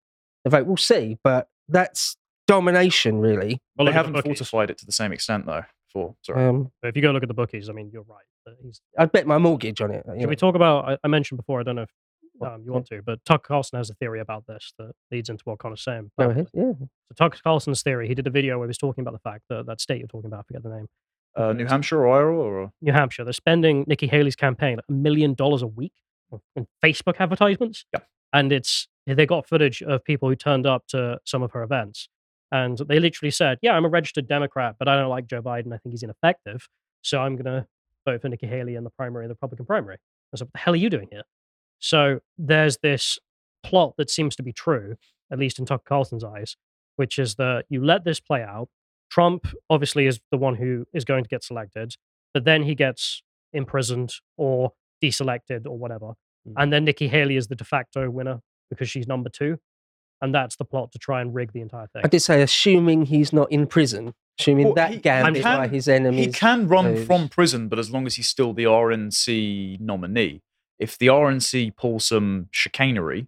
Speaker 3: the vote. We'll see, but that's domination, really.
Speaker 1: Well,
Speaker 2: they
Speaker 1: look at the
Speaker 2: haven't
Speaker 1: bookies.
Speaker 2: fortified it to the same extent, though. For sorry,
Speaker 3: Um,
Speaker 1: But if you go look at the bookies, I mean, you're right. that He's,
Speaker 3: I'd bet my mortgage on it. you
Speaker 1: should
Speaker 3: know.
Speaker 1: we talk about? I, I mentioned before. I don't know if
Speaker 3: What?
Speaker 1: um, you want to, but Tucker Carlson has a theory about this that leads into what Connor's saying.
Speaker 3: Go
Speaker 1: But-
Speaker 3: ahead. Yeah.
Speaker 1: So Tucker Carlson's theory, he did a video where he was talking about the fact that that state you're talking about, I forget the name,
Speaker 2: uh, New Hampshire or Iowa or
Speaker 1: New Hampshire, they're spending Nikki Haley's campaign a million dollars a week on Facebook advertisements.
Speaker 2: Yeah.
Speaker 1: And it's they got footage of people who turned up to some of her events. And they literally said, Yeah, I'm a registered Democrat, but I don't like Joe Biden. I think he's ineffective. So I'm gonna vote for Nikki Haley in the primary, the Republican primary. I said, What the hell are you doing here? So there's this plot that seems to be true, at least in Tucker Carlson's eyes, which is that you let this play out. Trump obviously is the one who is going to get selected, but then he gets imprisoned or deselected or whatever.
Speaker 3: Mm.
Speaker 1: And then Nikki Haley is the de facto winner because she's number two. And that's the plot to try and rig the entire thing.
Speaker 3: I did say, assuming he's not in prison, assuming
Speaker 2: Well,
Speaker 3: that
Speaker 2: he-
Speaker 3: gambit
Speaker 2: he
Speaker 3: by his enemies.
Speaker 2: he can run
Speaker 3: lose.
Speaker 2: from prison, but as long as he's still the RNC nominee. If the RNC pull some chicanery,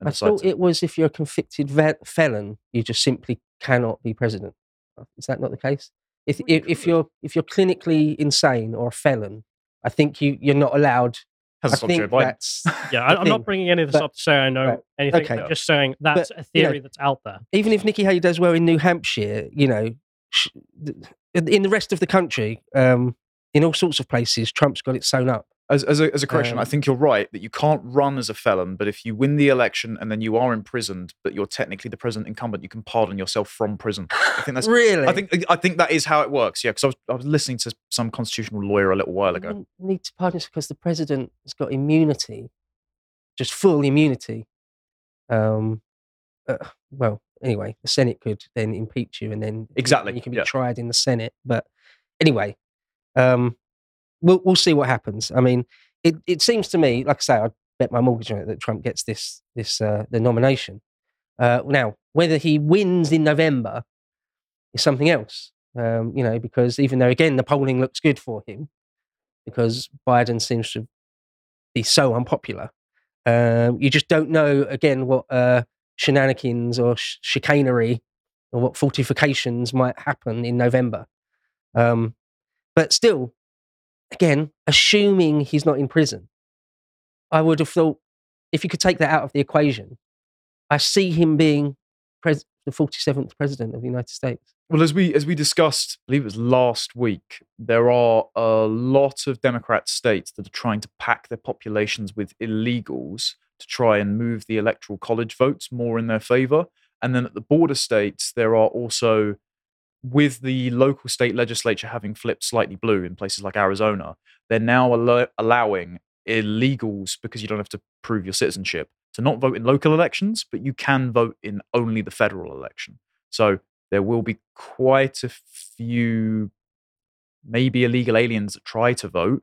Speaker 2: and
Speaker 3: I thought
Speaker 2: to-
Speaker 3: it was if you're a convicted ve- felon, you just simply cannot be president. Is that not the case? If
Speaker 2: Well, you
Speaker 3: if, if
Speaker 2: could.
Speaker 3: you're if you're clinically insane or a felon, I think you you're not allowed. I
Speaker 2: Joe
Speaker 3: think
Speaker 2: Biden.
Speaker 3: that's (laughs)
Speaker 1: yeah, I, I'm not bringing any of this
Speaker 3: But-
Speaker 1: up to say I know
Speaker 3: right,
Speaker 1: anything.
Speaker 3: okay.
Speaker 1: I'm just saying that's a
Speaker 3: you know,
Speaker 1: theory that's out there.
Speaker 3: even if Nikki Haley does well in New Hampshire, you know, in the rest of the country, um, in all sorts of places, Trump's got it sewn up.
Speaker 2: As, as, a, as a correction, I
Speaker 3: Um,
Speaker 2: think you're right that you can't run as a felon, but if you win the election and then you are imprisoned, but you're technically the president incumbent, you can pardon yourself from prison. I think that's.
Speaker 3: really.
Speaker 2: I think I think that is how it works. Yeah, because I was, I was listening to some constitutional lawyer a little while ago.
Speaker 3: need to pardon us because the president has got immunity, just full immunity. Um, uh, well, anyway, the Senate could then impeach you, and then
Speaker 2: Exactly,
Speaker 3: you can be
Speaker 2: yeah.
Speaker 3: tried in the Senate. But anyway, um, we'll we'll see what happens. I mean, it it seems to me, like I say, I'd bet my mortgage on it that Trump gets this this uh, the nomination. Uh, now, whether he wins in November is something else. Um, you know, because even though again the polling looks good for him, because Biden seems to be so unpopular, um, you just don't know again what uh, shenanigans or sh- chicanery or what fortifications might happen in November. Um, but still, again, assuming he's not in prison, I would have thought if you could take that out of the equation, I see him being pres- the 47th president of the United States.
Speaker 2: Well, as we as we discussed, I believe it was last week, there are a lot of Democrat states that are trying to pack their populations with illegals to try and move the electoral college votes more in their favor. And then at the border states, there are also, with the local state legislature having flipped slightly blue in places like Arizona, they're now allo- allowing illegals, because you don't have to prove your citizenship, to not vote in local elections, but you can vote in only the federal election. So there will be quite a few, maybe illegal aliens that try to vote,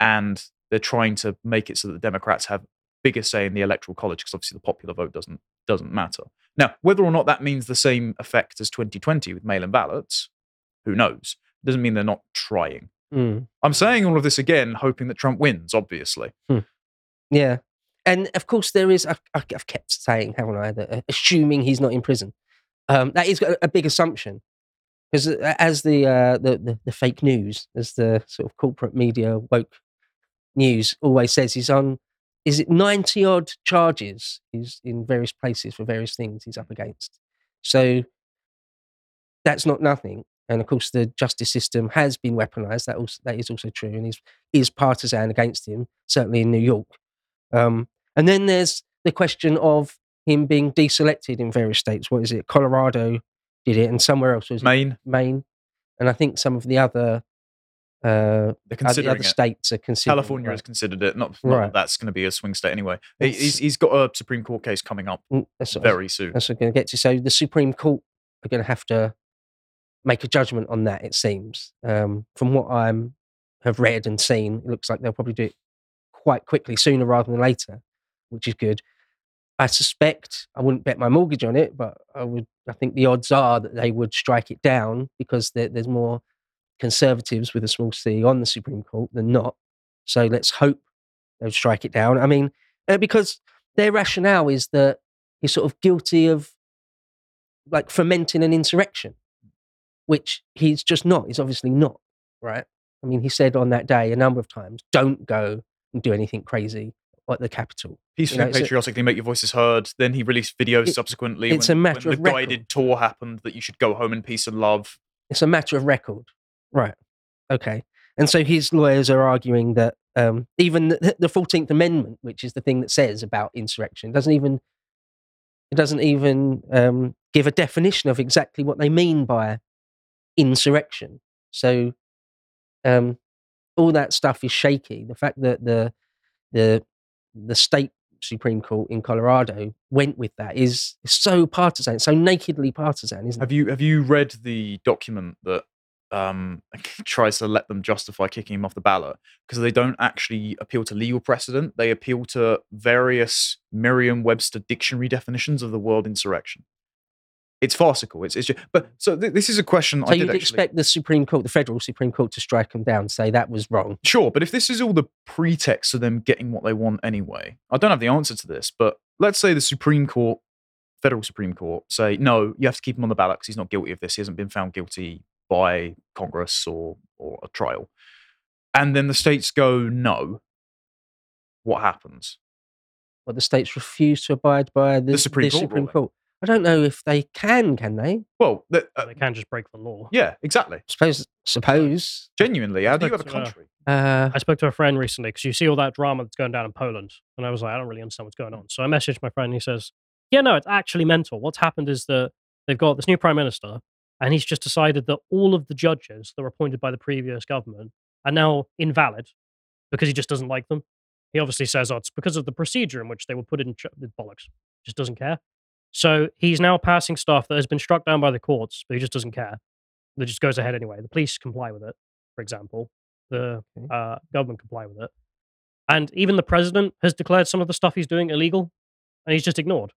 Speaker 2: and they're trying to make it so that the Democrats have bigger say in the electoral college because obviously the popular vote doesn't doesn't matter. Now, whether or not that means the same effect as 2020 with mail-in ballots, who knows? Doesn't mean they're not trying.
Speaker 3: Mm.
Speaker 2: I'm saying all of this again, hoping that Trump wins. Obviously,
Speaker 3: Yeah. And of course, there is, I've, I've I've kept saying, haven't I, that uh, assuming he's not in prison. Um, that is a, a big assumption. Because as the, uh, the, the, the fake news, as the sort of corporate media woke news always says, he's on, is it 90 odd charges he's in various places for various things he's up against. So that's not nothing. And of course, the justice system has been weaponized. That also that is also true, and is is partisan against him, certainly in New York. Um, and then there's the question of him being deselected in various states. What is it? Colorado did it, and somewhere else was it
Speaker 2: Maine,
Speaker 3: Maine, and I think some of the other uh,
Speaker 2: considering
Speaker 3: other
Speaker 2: it.
Speaker 3: states are considering.
Speaker 2: California has considered it. Not, not that
Speaker 3: Right.
Speaker 2: that's going to be a swing state anyway.
Speaker 3: It's-
Speaker 2: He's, he's got a Supreme Court case coming up?
Speaker 3: Mm, That's
Speaker 2: very soon.
Speaker 3: That's what I'm going to get to. So the Supreme Court are going to have to make a judgment on that. It seems, um, from what I'm have read and seen, it looks like they'll probably do it quite quickly, sooner rather than later, which is good. I suspect I wouldn't bet my mortgage on it, but I would. I think the odds are that they would strike it down because there, there's more conservatives with a small c on the Supreme Court than not. So let's hope they'll strike it down. I mean, uh, because their rationale is that he's sort of guilty of like fomenting an insurrection, which he's just not. He's obviously not, right? I mean, he said on that day a number of times, "Don't go and do anything crazy at the Capitol."
Speaker 2: Peacefully
Speaker 3: know,
Speaker 2: and
Speaker 3: it's a-
Speaker 2: patriotically make your voices heard. Then he released videos
Speaker 3: It-
Speaker 2: subsequently.
Speaker 3: it's
Speaker 2: when,
Speaker 3: a matter
Speaker 2: when
Speaker 3: of
Speaker 2: the
Speaker 3: record.
Speaker 2: guided tour happened that you should go home in peace and love.
Speaker 3: It's a matter of record, right? Okay, and so his lawyers are arguing that um, even the- Fourteenth Amendment, which is the thing that says about insurrection, doesn't even it doesn't even um, give a definition of exactly what they mean by insurrection. So um, all that stuff is shaky. The fact that the the the state Supreme Court in Colorado went with that is, so partisan, so nakedly partisan, isn't
Speaker 2: Have
Speaker 3: it?
Speaker 2: you have you read the document that um, (laughs) tries to let them justify kicking him off the ballot because they don't actually appeal to legal precedent; they appeal to various Merriam-Webster dictionary definitions of the word insurrection. It's farcical. It's, it's just, but so th- this is a question
Speaker 3: So
Speaker 2: I
Speaker 3: you'd
Speaker 2: actually.
Speaker 3: expect the Supreme Court, the federal Supreme Court, to strike them down, say that was wrong.
Speaker 2: Sure, but if this is all the pretext for them getting what they want anyway, I don't have the answer to this. But let's say the Supreme Court, federal Supreme Court, say no, you have to keep him on the ballot because he's not guilty of this. He hasn't been found guilty by Congress or or a trial, and then the states go no. What happens?
Speaker 3: But the states refuse to abide by the,
Speaker 2: The Supreme Court ruling.
Speaker 3: Court. I don't know if they can. Can they?
Speaker 2: Well, the, uh,
Speaker 1: they can just break the law.
Speaker 2: yeah, exactly.
Speaker 3: Suppose. Suppose.
Speaker 2: Genuinely, how do you have a
Speaker 1: Expect, uh,
Speaker 2: country?
Speaker 3: Uh,
Speaker 1: I spoke to a friend recently because you see all that drama that's going down in Poland, and I was like, I don't really understand what's going on. So I messaged my friend. And he says, Yeah, no, it's actually mental. What's happened is that they've got this new prime minister, and he's just decided that all of the judges that were appointed by the previous government are now invalid because he just doesn't like them. He obviously says, "Oh, it's because of the procedure in which they were put in." Ch- bollocks. Just doesn't care. So he's now passing stuff that has been struck down by the courts, but he just doesn't care. That just goes ahead anyway. The police comply with it, for example. the uh, government comply with it. And even the president has declared some of the stuff he's doing illegal, and he's just ignored.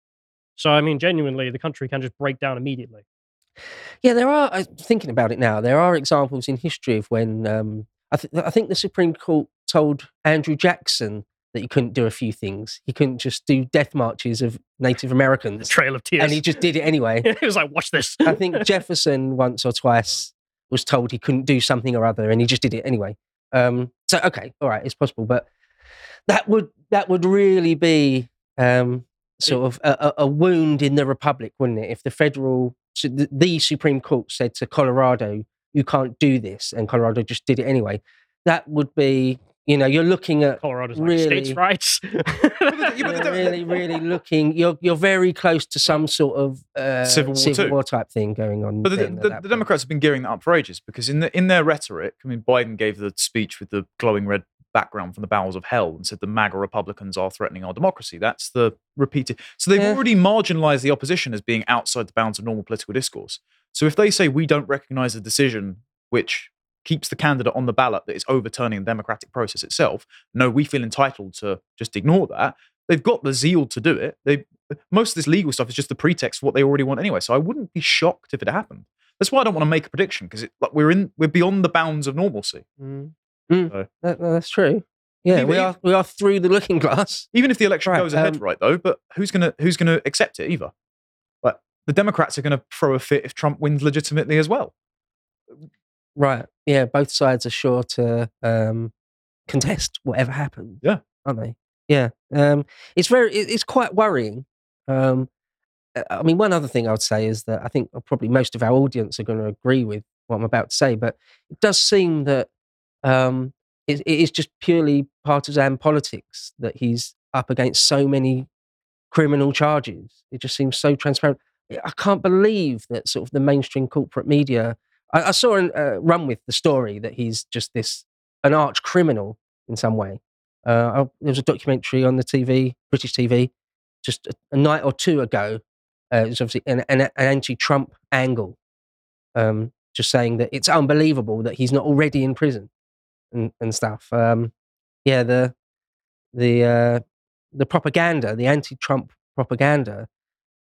Speaker 1: So I mean, genuinely, the country can just break down immediately.
Speaker 3: Yeah, there are. uh, Thinking about it now, there are examples in history of when um, I, th- I think the Supreme Court told Andrew Jackson that he couldn't do a few things. He couldn't just do death marches of Native
Speaker 1: The
Speaker 3: Americans,
Speaker 1: Trail of Tears.
Speaker 3: and he just did it anyway. (laughs)
Speaker 1: he was like, "Watch this."
Speaker 3: I think Jefferson once or twice was told he couldn't do something or other, and he just did it anyway. Um, so okay, all right, it's possible, but that would that would really be um, sort of a, a wound in the republic, wouldn't it? If the federal, the, the Supreme Court said to Colorado, "You can't do this," and Colorado just did it anyway, that would be, you know, you're looking at
Speaker 1: Colorado's like states'
Speaker 3: really-
Speaker 1: rights. (laughs)
Speaker 3: you're really, really looking. You're you're very close to some sort of uh,
Speaker 2: Civil War too.
Speaker 3: war type thing going on.
Speaker 2: But the, the, the. Democrats have been gearing that up for ages because in the, in their rhetoric, I mean, Biden gave the speech with the glowing red background from the bowels of hell and said the MAGA Republicans are threatening our democracy. That's the repeated. So they've
Speaker 3: Yeah.
Speaker 2: already marginalized the opposition as being outside the bounds of normal political discourse. So if they say we don't recognize a decision which keeps the candidate on the ballot that is overturning the democratic process itself, no, we feel entitled to just ignore that. They've got the zeal to do it. They most of this legal stuff is just the pretext for what they already want anyway. So I wouldn't be shocked if it happened. That's why I don't want to make a prediction because like we're in we're beyond the bounds of normalcy.
Speaker 3: Mm. Mm.
Speaker 2: So-
Speaker 3: That- that's true. Yeah,
Speaker 2: Even-
Speaker 3: we are we are through the looking (laughs) glass.
Speaker 2: Even if the election
Speaker 3: Right,
Speaker 2: goes ahead,
Speaker 3: um,
Speaker 2: right though, but who's gonna who's gonna accept it either? Like the Democrats are gonna throw a fit if Trump wins legitimately as well.
Speaker 3: Right. Yeah, both sides are sure to um, contest whatever happens.
Speaker 2: Yeah.
Speaker 3: aren't they? Yeah. Um, it's very it- it's quite worrying. Um, I mean, one other thing I would say is that I think probably most of our audience are going to agree with what I'm about to say, but it does seem that um, it, it is just purely partisan politics that he's up against so many criminal charges. It just seems so transparent. I can't believe that sort of the mainstream corporate media. I, I saw uh, run with the story that he's just this an arch criminal in some way. Uh, I, there was a documentary on the TV, British TV, just a, a night or two ago. Uh, it was obviously an, an, an anti-Trump angle, um, just saying that it's unbelievable that he's not already in prison and, and stuff. Um, yeah, the the uh, the propaganda, the anti-Trump propaganda,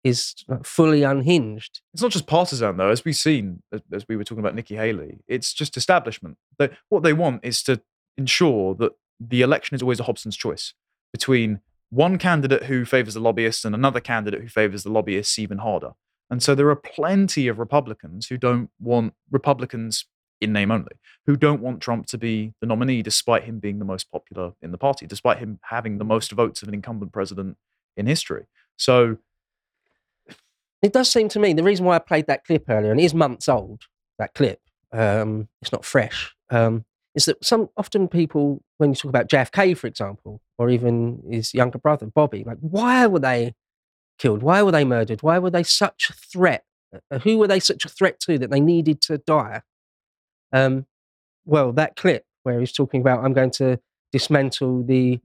Speaker 3: is fully unhinged.
Speaker 2: It's not just partisan though, as we've seen, as, we were talking about Nikki Haley. It's just establishment. They, what they want is to ensure that the election is always a Hobson's choice between one candidate who favors the lobbyists and another candidate who favors the lobbyists even harder. And so there are plenty of Republicans who don't want Republicans in name only, who don't want Trump to be the nominee, despite him being the most popular in the party, despite him having the most votes of an incumbent president in history. So
Speaker 3: It does seem to me the reason why I played that clip earlier, and it is months old, that clip, um, it's not fresh, um, is that some often people, when you talk about JFK, for example, or even his younger brother, Bobby, like, why were they killed? Why were they murdered? Why were they such a threat? Uh, Who were they such a threat to that they needed to die? Um, well, that clip where he's talking about, I'm going to dismantle the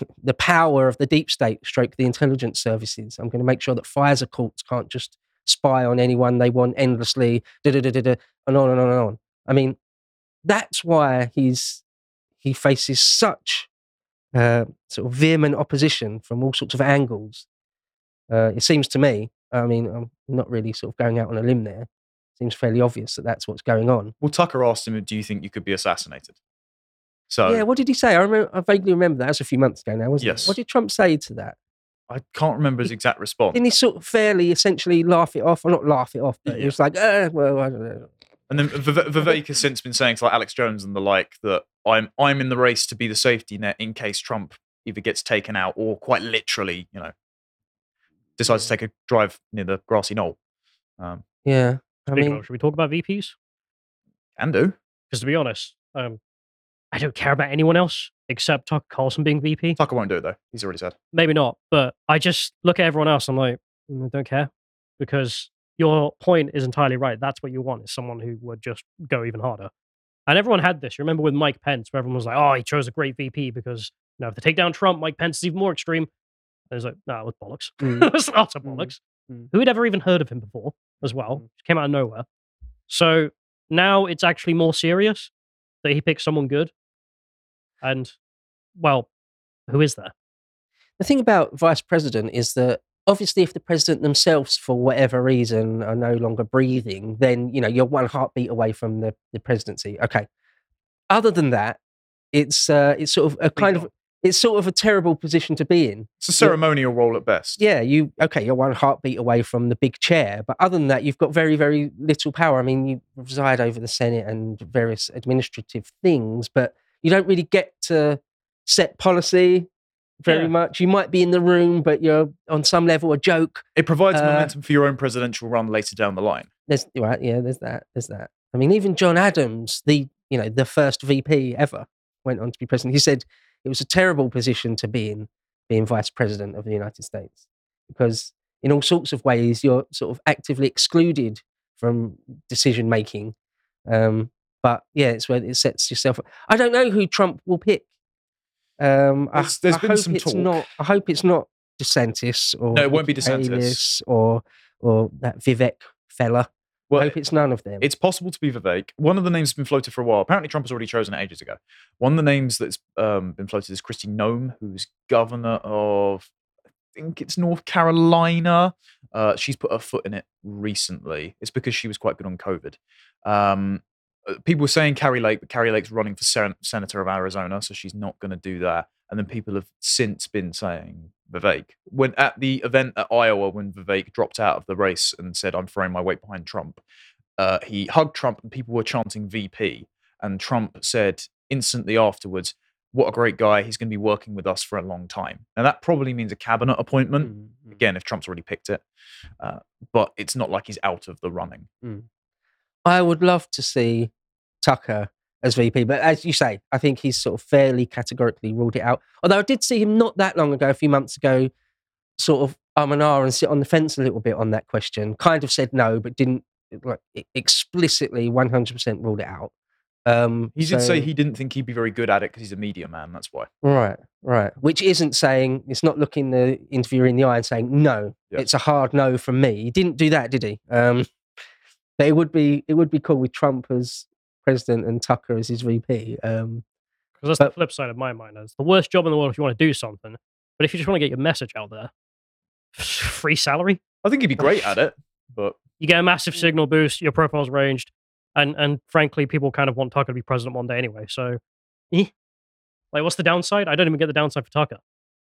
Speaker 3: (laughs) the power of the deep state, stroke the intelligence services. I'm going to make sure that FISA courts can't just spy on anyone they want endlessly, da, da, da, da, and on and on and on. I mean, that's why he's he faces such uh, sort of vehement opposition from all sorts of angles. Uh, it seems to me. I mean, I'm not really sort of going out on a limb there. Seems fairly obvious that that's what's going on.
Speaker 2: Well, Tucker asked him, "Do you think you could be assassinated?" So
Speaker 3: yeah, what did he say? I remember. I vaguely remember that. That was a few months ago now, wasn't
Speaker 2: Yes.
Speaker 3: it? What did Trump say to that?
Speaker 2: I can't remember his exact response.
Speaker 3: Didn't he sort of fairly, essentially laugh it off? Or not laugh it off, but he was like, uh, well, I don't know.
Speaker 2: And then Vive- Vivek has since been saying to like Alex Jones and the like that I'm I'm in the race to be the safety net in case Trump either gets taken out or quite literally, you know, decides to take a drive near the grassy knoll. Um,
Speaker 3: Yeah. I
Speaker 1: Speaking
Speaker 3: mean,
Speaker 1: of, should we talk about VPs?
Speaker 2: can do.
Speaker 1: Because to be honest, um, I don't care about anyone else except Tucker Carlson being VP.
Speaker 2: Tucker won't do it though. He's already said.
Speaker 1: Maybe not, but I just look at everyone else. I'm like, "Mm, I don't care because your point is entirely right. That's what you want is someone who would just go even harder. And everyone had this. You remember with Mike Pence, where everyone was like, "Oh, he chose a great VP because you know if they take down Trump, Mike Pence is even more extreme." And it's like, "No, it was bollocks.
Speaker 3: Mm. (laughs)
Speaker 1: was utter
Speaker 3: Mm.
Speaker 1: bollocks."
Speaker 3: Mm.
Speaker 1: Who had ever even heard of him before, as well?
Speaker 3: Mm.
Speaker 1: Came out of nowhere. So now it's actually more serious. that he picks someone good. And well, who is there?
Speaker 3: The thing about vice president is that obviously, if the president themselves, for whatever reason, are no longer breathing, then you know you're one heartbeat away from the, the presidency. Okay. Other than that, it's uh, it's sort of a kind of it's sort of a terrible position to be in.
Speaker 2: It's a ceremonial role at best.
Speaker 3: Yeah, you okay? You're one heartbeat away from the big chair, but other than that, you've got very, very little power. I mean, you preside over the Senate and various administrative things, but you don't really get to set policy very
Speaker 1: Yeah.
Speaker 3: much. You might be in the room, but you're on some level a joke.
Speaker 2: It provides
Speaker 3: Uh,
Speaker 2: momentum for your own presidential run later down the line.
Speaker 3: There's right, yeah. There's that. There's that. I mean, even John Adams, the you know the first VP ever, went on to be president. He said it was a terrible position to be in, being vice president of the United States, because in all sorts of ways you're sort of actively excluded from decision making. Um, but yeah, it's where it sets yourself. up. I don't know who Trump will pick. Um, I-
Speaker 2: There's- there's
Speaker 3: I
Speaker 2: been
Speaker 3: hope
Speaker 2: some talk.
Speaker 3: Not, I hope it's not DeSantis or
Speaker 2: No, it won't be DeSantis.
Speaker 3: Or or that Vivek fella.
Speaker 2: Well,
Speaker 3: I hope it's none of them.
Speaker 2: It's possible to be Vivek. One of the names has been floated for a while. Apparently, Trump has already chosen it ages ago. One of the names that's um, been floated is Kristi Noem, who's governor of, I think it's North Carolina. Uh, she's put her foot in it recently. It's because she was quite good on COVID. Um, uh, people were saying Kari Lake, but Kari Lake's running for sen- senator of Arizona, so she's not going to do that. And then people have since been saying Vivek. When at the event at Iowa, when Vivek dropped out of the race and said, "I'm throwing my weight behind Trump," uh, he hugged Trump, and people were chanting VP. And Trump said instantly afterwards, "What a great guy! He's going to be working with us for a long time." And that probably means a cabinet appointment.
Speaker 3: Mm, mm.
Speaker 2: Again, if Trump's already picked it, uh, but it's not like he's out of the running.
Speaker 3: I would love to see Tucker as VP, but as you say, I think he's sort of fairly categorically ruled it out. Although I did see him not that long ago, a few months ago, sort of um and ah and sit on the fence a little bit on that question. Kind of said no, but didn't like explicitly 100% ruled it out. Um,
Speaker 2: He did say he didn't think he'd be very good at it because he's a media man. That's why.
Speaker 3: Right, right. Which isn't saying it's not looking the interviewer in the eye and saying no.
Speaker 2: Yeah.
Speaker 3: It's a hard no from me. He didn't do that, did he? Um, but it would be it would be cool with Trump as president and Tucker as his VP. Um,
Speaker 1: Because that's
Speaker 3: But-
Speaker 1: the flip side of my mind. It's the worst job in the world if you want to do something. But if you just want to get your message out there, (sighs) free salary,
Speaker 2: I think he'd be great at (sighs) it, but
Speaker 1: you get a massive signal boost, your profile's ranged, and and frankly, people kind of want Tucker to be president one day anyway. So, eh. like, what's the downside? I don't even get the downside for Tucker.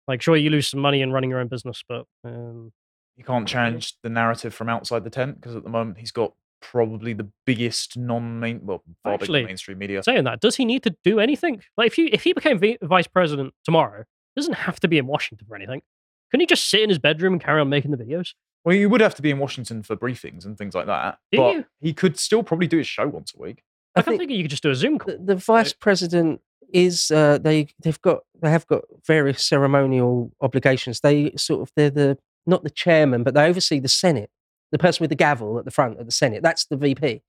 Speaker 1: Like, sure, you lose some money in running your own business, but um,
Speaker 2: you can't change the narrative from outside the tent because at the moment he's got probably the biggest non-main, well, far bigger
Speaker 1: Actually,
Speaker 2: mainstream media.
Speaker 1: saying that, does he need to do anything? Like, if you if he became v- vice president tomorrow, he doesn't have to be in Washington for anything. Couldn't he just sit in his bedroom and carry on making the videos?
Speaker 2: Well, you would have to be in Washington for briefings and things like that,
Speaker 1: Do
Speaker 2: but
Speaker 1: you?
Speaker 2: he could still probably do his show once a week.
Speaker 3: I
Speaker 1: Like, I'm
Speaker 3: think
Speaker 1: thinking you could just do a Zoom call.
Speaker 3: the, the vice president is uh, they they've got they have got various ceremonial obligations. They sort of they're the not the chairman, but they oversee the Senate. The person with the gavel at the front of the Senate, that's the VP.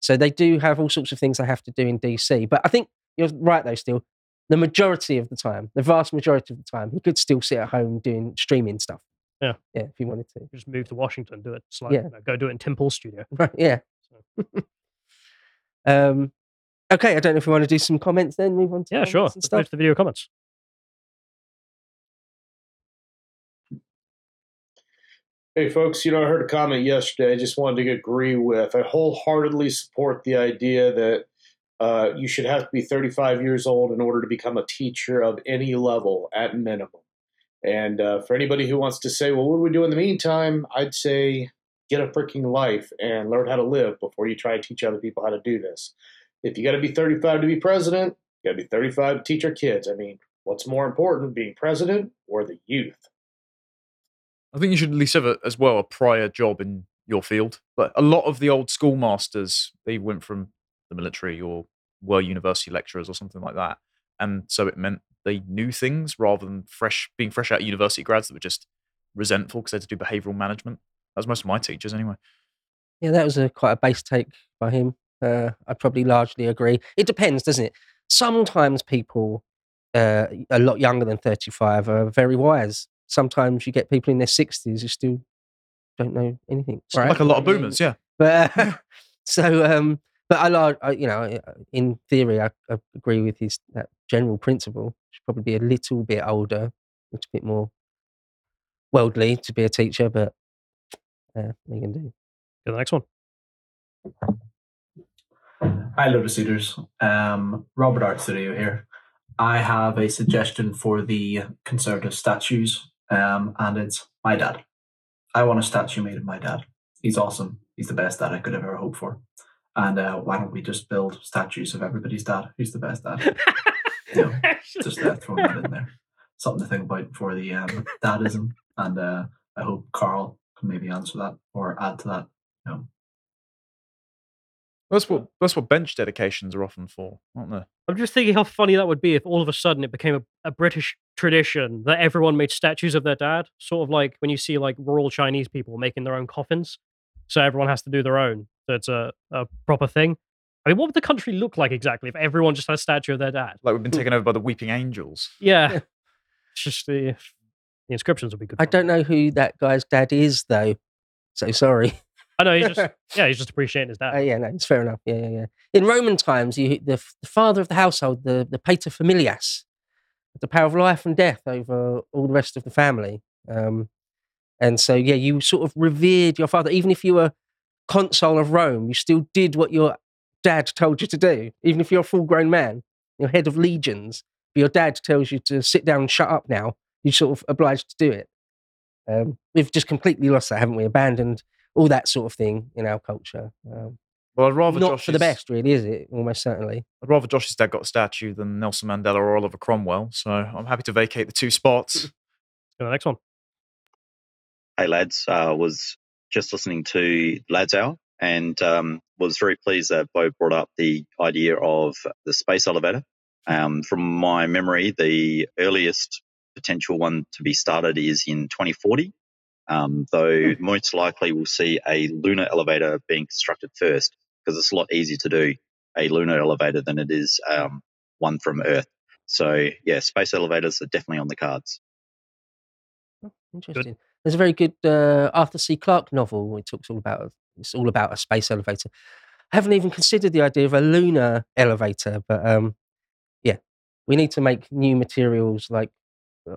Speaker 3: So they do have all sorts of things they have to do in DC. But I think you're right though. Still, the majority of the time, the vast majority of the time, he could still sit at home doing streaming stuff.
Speaker 1: Yeah.
Speaker 3: yeah, if he wanted to.
Speaker 1: just move to Washington, do it. Slightly,
Speaker 3: Yeah.
Speaker 1: you know, go do it in Tim Pool's studio. (laughs)
Speaker 3: Right, yeah. (laughs) um, okay, I don't know if we want to do some comments then. Move on to
Speaker 1: Yeah, sure. Let's go to the video comments.
Speaker 9: Hey, folks, you know, I heard a comment yesterday. I just wanted to agree with. I wholeheartedly support the idea that uh, you should have to be 35 years old in order to become a teacher of any level at minimum. And uh, for anybody who wants to say, well, what do we do in the meantime? I'd say get a freaking life and learn how to live before you try to teach other people how to do this. If you got to be 35 to be president, you got to be 35 to teach our kids. I mean, what's more important, being president or the youth?
Speaker 2: I think you should at least have a, as well a prior job in your field. But a lot of the old schoolmasters, they went from the military or were university lecturers or something like that, and so it meant they knew things rather than fresh being fresh out of university grads that were just resentful because they had to do behavioural management. That was most of my teachers anyway.
Speaker 3: Yeah, that was a quite a base take by him. Uh, I probably largely agree. It depends, doesn't it? Sometimes people uh, a lot younger than 35 are very wise. Sometimes you get people in their 60s who still don't know anything.
Speaker 2: Like a lot of boomers, yeah.
Speaker 3: But (laughs) so, um, But I like, I, you know, in theory, I, I agree with his that general principle. Should probably be a little bit older, a little bit more worldly to be a teacher, but uh, what are you can do?
Speaker 1: Go to the next one.
Speaker 10: Hi, Lotus Eaters. Um, Robert Art Studio here. I have a suggestion for the conservative statues, um, and it's my dad. I want a statue made of my dad. He's awesome. He's the best dad I could ever hope for. And uh, why don't we just build statues of everybody's dad? Who's the best dad? You know, (laughs) just uh, throwing that in there. Something to think about for the um, dadism. And uh, I hope Carl can maybe answer that or add to that. You know,
Speaker 2: That's what that's what bench dedications are often for, aren't they?
Speaker 1: I'm just thinking how funny that would be if all of a sudden it became a, a British tradition that everyone made statues of their dad. Sort of like when you see like rural Chinese people making their own coffins. So everyone has to do their own. So it's a, a proper thing. I mean, what would the country look like exactly if everyone just had a statue of their dad?
Speaker 2: Like we've been hmm. taken over by the weeping angels.
Speaker 1: Yeah. (laughs) it's just the, the inscriptions would be good.
Speaker 3: I don't know who that guy's dad is, though. So sorry.
Speaker 1: I know he's just (laughs) yeah, he's just appreciating his dad.
Speaker 3: Uh, yeah, no, it's fair enough. Yeah, yeah, yeah. In Roman times, you the, the father of the household, the the pater familias, had the power of life and death over all the rest of the family. Um, and so, yeah, you sort of revered your father, even if you were consul of Rome. You still did what your dad told you to do, even if you're a full grown man, you're head of legions. But your dad tells you to sit down and shut up now. You're sort of obliged to do it. Um, we've just completely lost that, haven't we? Abandoned all that sort of thing in our culture. Um,
Speaker 2: Well, I'd rather
Speaker 3: not
Speaker 2: Josh's,
Speaker 3: for the best, really, is it? Almost certainly.
Speaker 2: I'd rather Josh's dad got a statue than Nelson Mandela or Oliver Cromwell. So I'm happy to vacate the two spots.
Speaker 1: Go to the next one.
Speaker 11: Hey lads, uh, was just listening to Lads Hour and um, was very pleased that Beau brought up the idea of the space elevator. Um, from my memory, the earliest potential one to be started is in 2040, um, though most likely we'll see a lunar elevator being constructed first because it's a lot easier to do a lunar elevator than it is um, one from Earth. So yeah, space elevators are definitely on the cards.
Speaker 3: Interesting. There's a very good uh, Arthur C. Clarke novel. Which talks all about it's all about a space elevator. I haven't even considered the idea of a lunar elevator, but um, yeah, we need to make new materials like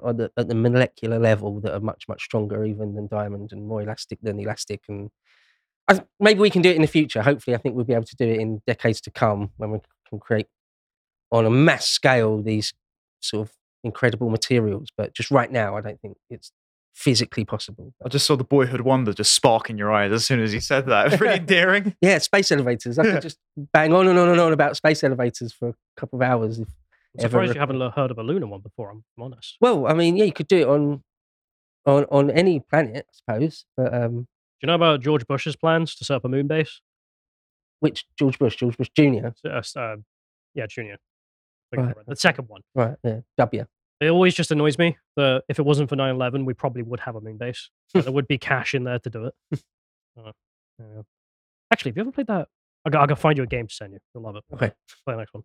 Speaker 3: on the, at the molecular level that are much much stronger even than diamond and more elastic than elastic. And I, maybe we can do it in the future. Hopefully, I think we'll be able to do it in decades to come when we can create on a mass scale these sort of incredible materials. But just right now, I don't think it's physically possible.
Speaker 2: I just saw the boyhood wonder just spark in your eyes as soon as you said that. (laughs) Really endearing. (laughs)
Speaker 3: Yeah, space elevators. I could (laughs) just bang on and on and on about space elevators for a couple of hours. If Ever
Speaker 1: surprised you haven't heard of a lunar one before. I'm I'm honest.
Speaker 3: Well, I mean, yeah, you could do it on on on any planet, I suppose. But um,
Speaker 1: Do you know about George Bush's plans to set up a moon base?
Speaker 3: which George Bush, George Bush Junior,
Speaker 1: Uh, uh, yeah, Junior.
Speaker 3: Right.
Speaker 1: The second one.
Speaker 3: right? Yeah, W.
Speaker 1: It always just annoys me that if it wasn't for 9 11, we probably would have a moon base. there would be cash in there to do it. (laughs) Uh, yeah. Actually, have you ever played that? I'll, go- I'll go find you a game to send you. You'll love it.
Speaker 3: Okay.
Speaker 1: Play the next one.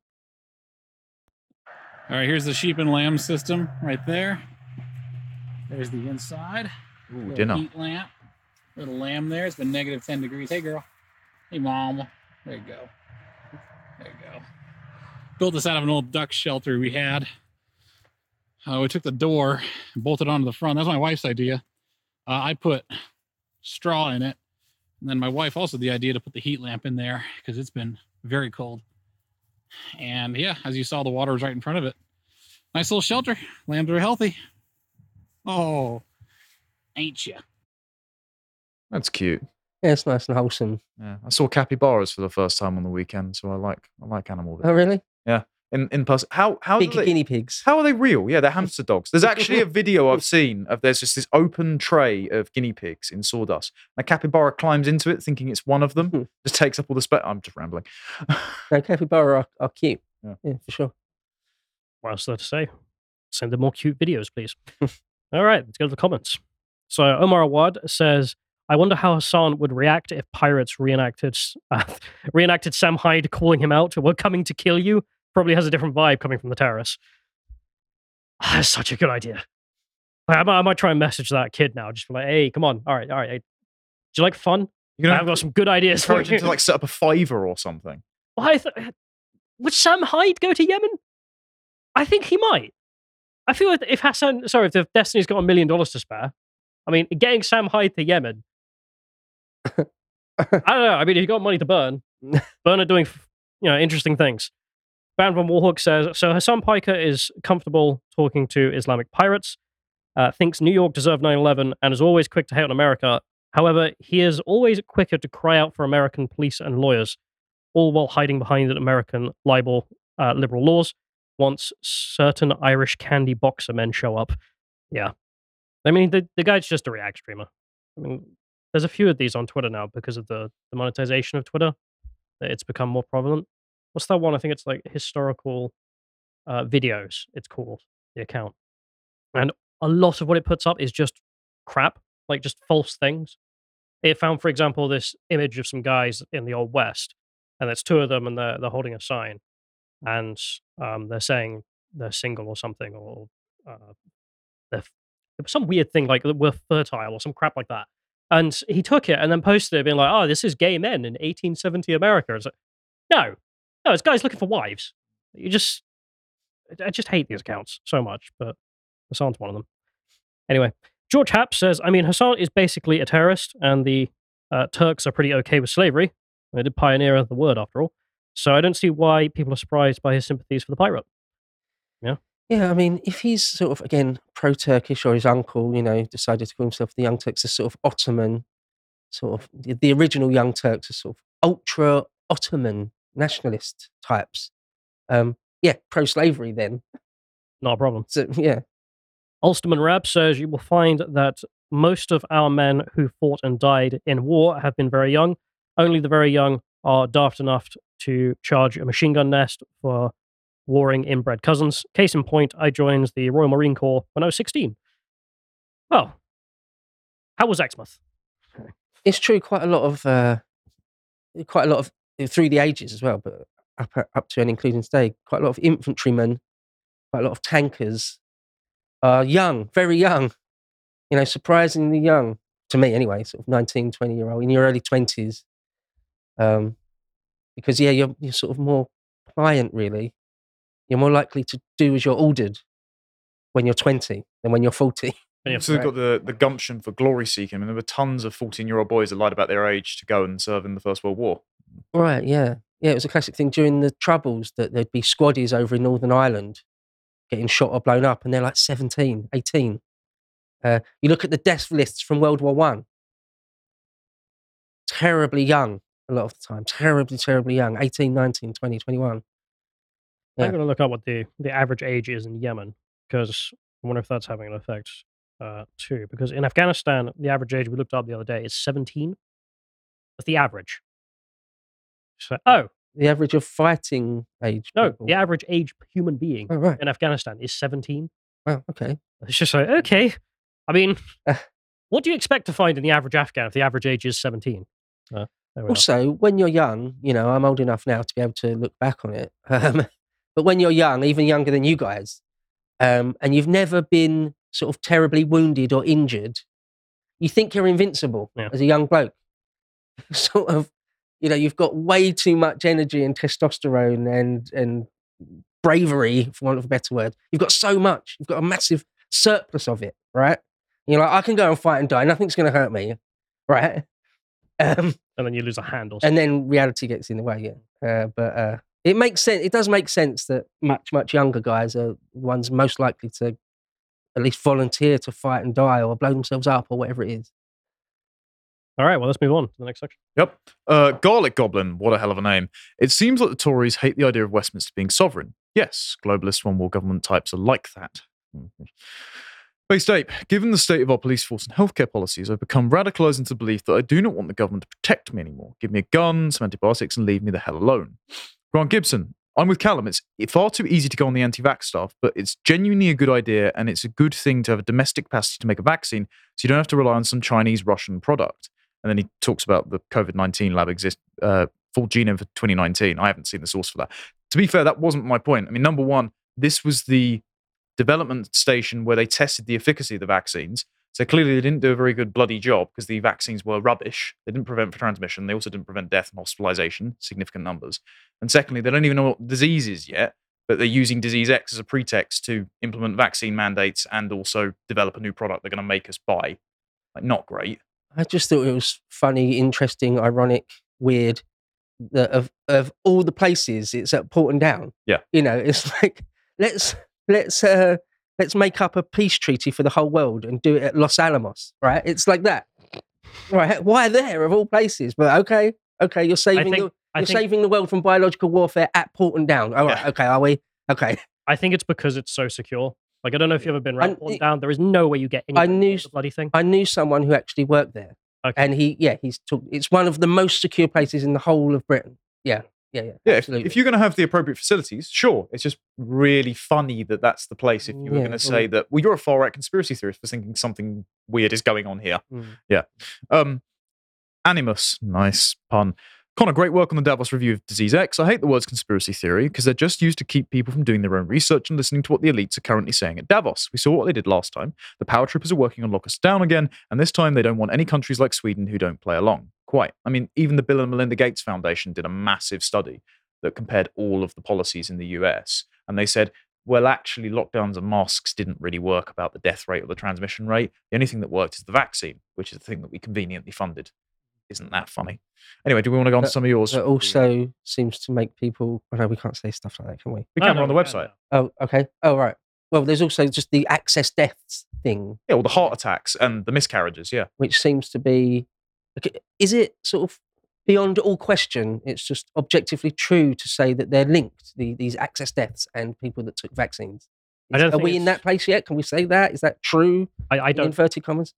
Speaker 12: All right, here's the sheep and lamb system right there. There's the inside.
Speaker 2: Ooh,
Speaker 12: Little
Speaker 2: dinner.
Speaker 12: Heat lamp. Little lamb there. It's been negative 10 degrees. Hey, girl. Hey, mom. There you go. There you go. Built this out of an old duck shelter we had. Uh, we took the door and bolted onto the front. That's my wife's idea. Uh, I put straw in it. And then my wife also had the idea to put the heat lamp in there because it's been very cold. And yeah, as you saw, the water was right in front of it. Nice little shelter. Lambs are healthy. Oh, ain't you?
Speaker 2: That's cute.
Speaker 3: Yeah, it's nice and wholesome.
Speaker 2: Yeah, I saw capybaras for the first time on the weekend, so I like I like animal.
Speaker 3: Oh, really?
Speaker 2: Yeah, in in person. How how do
Speaker 3: Big
Speaker 2: they,
Speaker 3: guinea pigs.
Speaker 2: How are they real? Yeah, they're hamster dogs. There's actually a video I've seen of there's just this open tray of guinea pigs in sawdust. And a capybara climbs into it thinking it's one of
Speaker 3: Hmm.
Speaker 2: them, just takes up all the space. I'm just rambling.
Speaker 3: No, capybara are, are cute.
Speaker 2: Yeah.
Speaker 3: yeah, for sure.
Speaker 1: What else is there to say? Send them more cute videos, please. All right, let's go to the comments. So Omar Awad says, "I wonder how Hasan would react if pirates reenacted uh, (laughs) reenacted Sam Hyde calling him out. We're coming to kill you. Probably has a different vibe coming from the terrace. (sighs) That's such a good idea. I, I might, I might try and message that kid now. Just be like, hey, come on, all right, all right. Hey, do you like fun?
Speaker 2: You're gonna
Speaker 1: I've got some good ideas for you.
Speaker 2: to like set up a fiver or something. (laughs)
Speaker 1: Why th- would Sam Hyde go to Yemen? I think he might. I feel like if Hasan, sorry, if Destiny's got a million dollars to spare, I mean, getting Sam Hyde to Yemen. (laughs) I don't know. I mean, if you got money to burn, (laughs) burn it doing, you know, interesting things. Band von Warhawk says so. Hasan Piker is comfortable talking to Islamic pirates. Uh, thinks New York deserved 9/11 and is always quick to hate on America. However, he is always quicker to cry out for American police and lawyers, all while hiding behind American libel uh, liberal laws. Once certain Irish candy boxer men show up, yeah, I mean the the guy's just a React streamer. I mean, there's a few of these on Twitter now because of the, the monetization of Twitter. It's become more prevalent. What's that one? I think it's like historical uh, videos. It's called the account, and a lot of what it puts up is just crap, like just false things. It found, for example, this image of some guys in the old west, and there's two of them, and they're they're holding a sign, and um, they're saying they're single or something, or uh, they're some weird thing like we're fertile or some crap like that. And he took it and then posted it, being like, "Oh, this is gay men in 1870 America." It's like, no, no, it's guys looking for wives. You just, I just hate these accounts so much, but Hasan's one of them. Anyway, George Happ says, I mean, Hasan is basically a terrorist, and the uh, Turks are pretty okay with slavery. They did pioneer the word, after all. So I don't see why people are surprised by his sympathies for the pirate. Yeah.
Speaker 3: Yeah, I mean, if he's sort of again pro-Turkish or his uncle, you know, decided to call himself the Young Turks, a sort of Ottoman, sort of the, the original Young Turks are sort of ultra Ottoman nationalist types. Um, yeah, pro-slavery then.
Speaker 1: Not a problem.
Speaker 3: So yeah,
Speaker 1: Ulsterman Rab says you will find that most of our men who fought and died in war have been very young. Only the very young are daft enough to charge a machine gun nest for warring inbred cousins. Case in point, I joined the Royal Marine Corps when I was 16. Well, how was Exmouth?
Speaker 3: it's true. Quite a lot of, uh, quite a lot of through the ages as well, but up up to and including today, quite a lot of infantrymen, quite a lot of tankers are young, very young. You know, surprisingly young to me anyway. Sort of 19, 20 year old in your early twenties. Um, because yeah, you're you're sort of more pliant, really. You're more likely to do as you're ordered when you're 20 than when you're 40.
Speaker 2: And you've (laughs) also got the, the gumption for glory seeking. I mean, there were tons of 14 year old boys that lied about their age to go and serve in the First World War.
Speaker 3: Right, yeah. Yeah, it was a classic thing during the Troubles that there'd be squaddies over in Northern Ireland getting shot or blown up, and they're like 17, 18. Uh, you look at the death lists from World War One. Terribly young a lot of the time. Terribly, terribly young. 18, 19, 20, 21. Yeah.
Speaker 1: I'm going to look up what the, the average age is in Yemen because I wonder if that's having an effect uh, too. Because in Afghanistan, the average age we looked up the other day is 17. That's the average. Oh,
Speaker 3: The average of fighting age.
Speaker 1: no,
Speaker 3: people.
Speaker 1: the average age human being
Speaker 3: Oh, right.
Speaker 1: in Afghanistan is 17.
Speaker 3: Wow, okay.
Speaker 1: It's just like, okay. I mean, what do you expect to find in the average Afghan if the average age is 17? Uh, we are.
Speaker 3: Also, when you're young, you know, I'm old enough now to be able to look back on it. (laughs) Um, but when you're young, even younger than you guys, um, and you've never been sort of terribly wounded or injured, you think you're invincible
Speaker 1: Yeah.
Speaker 3: as a young bloke. (laughs) sort of, you know, you've got way too much energy and testosterone and and bravery, for want of a better word. You've got so much. You've got a massive surplus of it, right? You're like, I can go and fight and die. Nothing's going to hurt me, right? (laughs) Um,
Speaker 1: and then you lose a hand or something.
Speaker 3: and then reality gets in the way. Yeah, uh, but uh, it makes sense. It does make sense that much much younger guys are the ones most likely to at least volunteer to fight and die or blow themselves up or whatever it is.
Speaker 1: All right, well, let's move on to the next section.
Speaker 2: Yep. Uh, Garlic Goblin, what a hell of a name. It seems that the Tories hate the idea of Westminster being sovereign. Yes, globalist one world government types are like that. (laughs) Based Ape, given the state of our police force and healthcare policies, I've become radicalized into the belief that I do not want the government to protect me anymore. Give me a gun, some antibiotics, and leave me the hell alone. Grant Gibson, I'm with Callum. It's far too easy to go on the anti vax stuff, but it's genuinely a good idea, and it's a good thing to have a domestic capacity to make a vaccine so you don't have to rely on some Chinese Russian product. And then he talks about the COVID 19 lab exist, uh, full genome for 2019. I haven't seen the source for that. To be fair, that wasn't my point. I mean, number one, this was the development station where they tested the efficacy of the vaccines. So clearly they didn't do a very good bloody job because the vaccines were rubbish. They didn't prevent transmission. They also didn't prevent death and hospitalization, significant numbers. And secondly, they don't even know what disease is yet, but they're using disease X as a pretext to implement vaccine mandates and also develop a new product they're going to make us buy. Like, not great.
Speaker 3: I just thought it was funny, interesting, ironic, weird. That of of all the places, it's at Porton Down.
Speaker 2: Yeah.
Speaker 3: You know, it's (laughs) like let's let's uh let's make up a peace treaty for the whole world and do it at Los Alamos, right? It's like that, right? Why there of all places? But okay, okay, you're saving
Speaker 1: think-
Speaker 3: the you're
Speaker 1: think-
Speaker 3: saving the world from biological warfare at Porton Down. All right,
Speaker 2: Yeah.
Speaker 3: okay, are we? Okay,
Speaker 1: I think it's because it's so secure. Like I don't know if you've ever been around
Speaker 3: And
Speaker 1: Porton
Speaker 3: it-
Speaker 1: down. There is no way you get any
Speaker 3: I knew
Speaker 1: the bloody thing.
Speaker 3: I knew someone who actually worked there,
Speaker 1: Okay.
Speaker 3: and he yeah he's talk, it's one of the most secure places in the whole of Britain. Yeah, yeah, yeah.
Speaker 2: Yeah, if, if you're going to have the appropriate facilities, sure. It's just really funny that that's the place. If you were
Speaker 3: Yeah,
Speaker 2: going to say that, well, you're a far right conspiracy theorist for thinking something weird is going on here.
Speaker 3: Mm.
Speaker 2: Yeah. Um, Animus, nice pun. Connor, great work on the Davos review of Disease X. I hate the words conspiracy theory because they're just used to keep people from doing their own research and listening to what the elites are currently saying at Davos. We saw what they did last time. The power troopers are working on lock us down again, and this time they don't want any countries like Sweden who don't play along. Quite. I mean, even the Bill and Melinda Gates Foundation did a massive study that compared all of the policies in the US, and they said, well, actually, lockdowns and masks didn't really work about the death rate or the transmission rate. The only thing that worked is the vaccine, which is the thing that we conveniently funded. Isn't that funny? Anyway, do we want to go on to some of yours?
Speaker 3: That also seems to make people. Oh no, we can't say stuff like that, can we?
Speaker 2: We
Speaker 1: No,
Speaker 2: can
Speaker 1: no,
Speaker 2: on the
Speaker 1: we can
Speaker 2: website.
Speaker 3: Oh, okay. Oh, right. Well, there's also just the excess deaths thing,
Speaker 2: Yeah, all the heart attacks and the miscarriages. Yeah.
Speaker 3: which seems to be. okay, Is it sort of beyond all question? It's just objectively true to say that they're linked. The, these excess deaths and people that took vaccines.
Speaker 1: I don't
Speaker 3: Are
Speaker 1: think
Speaker 3: we in
Speaker 1: it's-
Speaker 3: that place yet? Can we say that? Is that true?
Speaker 1: I, I
Speaker 3: in
Speaker 1: don't.
Speaker 3: inverted commas.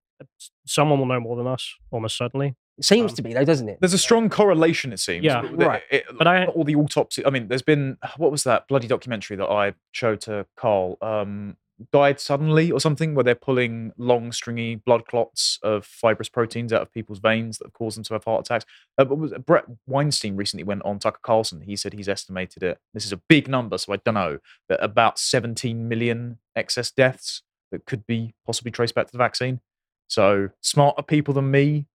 Speaker 1: Someone will know more than us, almost certainly.
Speaker 3: It seems
Speaker 1: Um,
Speaker 3: to be though, doesn't it?
Speaker 2: There's a strong correlation, it seems.
Speaker 1: Yeah.
Speaker 2: The-
Speaker 3: Right.
Speaker 2: it-
Speaker 1: But I-
Speaker 2: all the autopsy. I mean, there's been what was that bloody documentary that I showed to Carl? Um, died suddenly or something, where they're pulling long, stringy blood clots of fibrous proteins out of people's veins that have caused them to have heart attacks. Uh, but was Bret Weinstein recently went on Tucker Carlson. He said he's estimated it. This is a big number, so I don't know, but about 17 million excess deaths that could be possibly traced back to the vaccine. So smarter people than me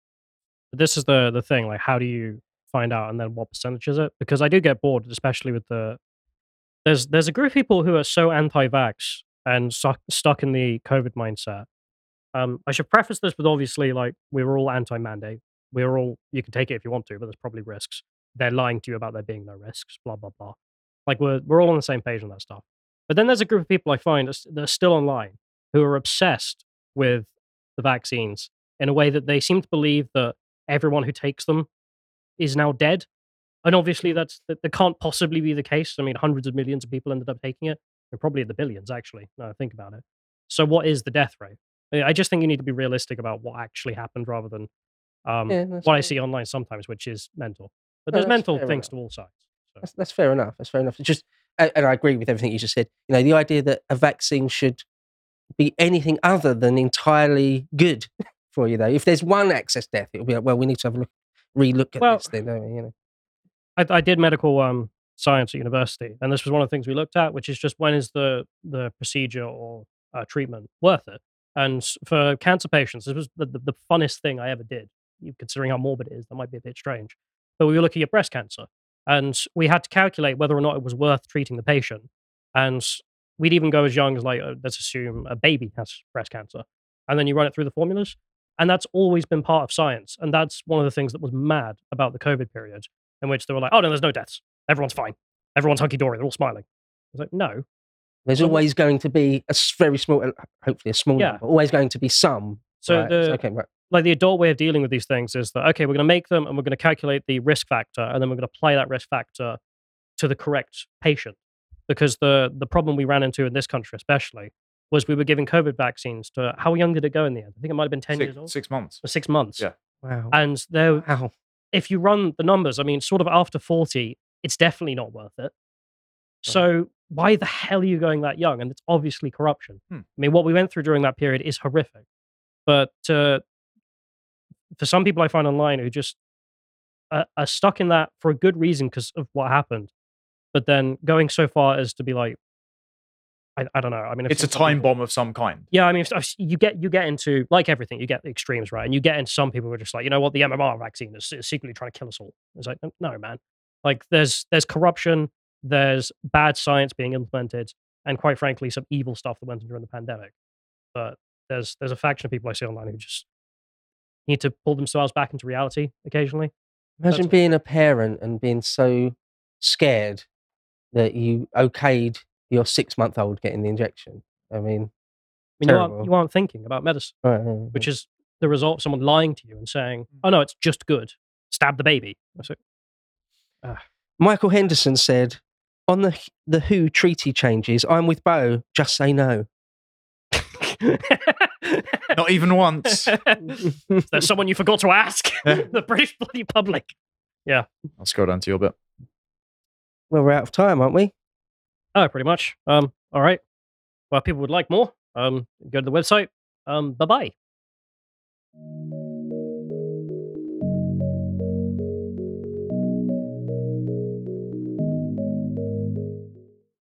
Speaker 1: But this is the the thing. Like, how do you find out, and then what percentage is it? Because I do get bored, especially with the. There's there's a group of people who are so anti-vax and stuck stuck in the COVID mindset. Um, I should preface this with obviously, like, we were all anti-mandate. We're all you can take it if you want to, but there's probably risks. They're lying to you about there being no risks. Blah blah blah. Like we're we're all on the same page on that stuff. But then there's a group of people I find that are still online who are obsessed with the vaccines in a way that they seem to believe that everyone who takes them is now dead. And obviously, that's that, that can't possibly be the case. I mean, hundreds of millions of people ended up taking it. They're probably in the billions, actually. Now I think about it. So, what is the death rate? I just think you need to be realistic about what actually happened rather than um,
Speaker 3: Yeah,
Speaker 1: what I see online sometimes, which is mental. But
Speaker 3: No,
Speaker 1: there's mental things
Speaker 3: enough.
Speaker 1: to all sides. So.
Speaker 3: That's, that's fair enough. That's fair enough. It's just, and I agree with everything you just said. You know, the idea that a vaccine should be anything other than entirely good for you, though. If there's one excess death, it'll be like, well, we need to have a look, re-look at
Speaker 1: Well,
Speaker 3: this. Then, don't we? You know,
Speaker 1: I, I did medical um, science at university, and this was one of the things we looked at, which is just when is the the procedure or uh, treatment worth it? And for cancer patients, this was the, the, the funnest thing I ever did. Considering how morbid it is, that might be a bit strange. But we were looking at breast cancer, and we had to calculate whether or not it was worth treating the patient. And we'd even go as young as like, uh, let's assume a baby has breast cancer, and then you run it through the formulas. And that's always been part of science. And that's one of the things that was mad about the COVID period, in which they were like, oh, no, there's no deaths. Everyone's fine. Everyone's hunky dory. They're all smiling. I was like, no.
Speaker 3: there's always going to be a very small, hopefully a small
Speaker 1: Yeah.
Speaker 3: number, always going to be some.
Speaker 1: So
Speaker 3: right?
Speaker 1: the
Speaker 3: okay, right.
Speaker 1: like the adult way of dealing with these things is that okay, we're going to make them and we're going to calculate the risk factor, and then we're going to apply that risk factor to the correct patient. Because the the problem we ran into in this country, especially, was we were giving COVID vaccines to how young did it go in the end? I think it might have been ten
Speaker 2: six,
Speaker 1: years old,
Speaker 2: six months.
Speaker 1: or six months.
Speaker 2: Yeah.
Speaker 3: Wow.
Speaker 1: And there,
Speaker 3: wow.
Speaker 1: if you run the numbers, I mean, sort of after 40, it's definitely not worth it. So why the hell are you going that young? And it's obviously corruption.
Speaker 2: Hmm.
Speaker 1: I mean, what we went through during that period is horrific. But uh, for some people I find online who just uh, are stuck in that for a good reason because of what happened, but then going so far as to be like, I, I don't know. I mean,
Speaker 2: It's a time
Speaker 1: people-
Speaker 2: bomb of some kind.
Speaker 1: Yeah, I mean, if, if you get you get into like everything, you get the extremes, right? And you get into some people who are just like, you know what, the MMR vaccine is, is secretly trying to kill us all. It's like, no, man. Like, there's there's corruption, there's bad science being implemented, and quite frankly, some evil stuff that went on during the pandemic. But there's there's a faction of people I see online who just need to pull themselves back into reality occasionally.
Speaker 3: Imagine
Speaker 1: That's-
Speaker 3: being a parent and being so scared that you okayed your six month old getting the injection. I mean,
Speaker 1: I mean, you aren't, you aren't thinking about medicine,
Speaker 3: right, right, right.
Speaker 1: which is the result of someone lying to you and saying, mm. "Oh no, it's just good." Stab the baby. That's it. Ah.
Speaker 3: Michael Henderson said, on the the WHO treaty changes, I'm with Beau. Just say no.
Speaker 2: Not even once. (laughs)
Speaker 1: There's someone you forgot to ask. (laughs) the British bloody public. Yeah.
Speaker 2: I'll scroll down to your bit.
Speaker 3: Well, we're out of time, aren't we?
Speaker 1: Oh, pretty much. Um. All right. Well, if people would like more. Um. Go to the website. Um. Bye bye.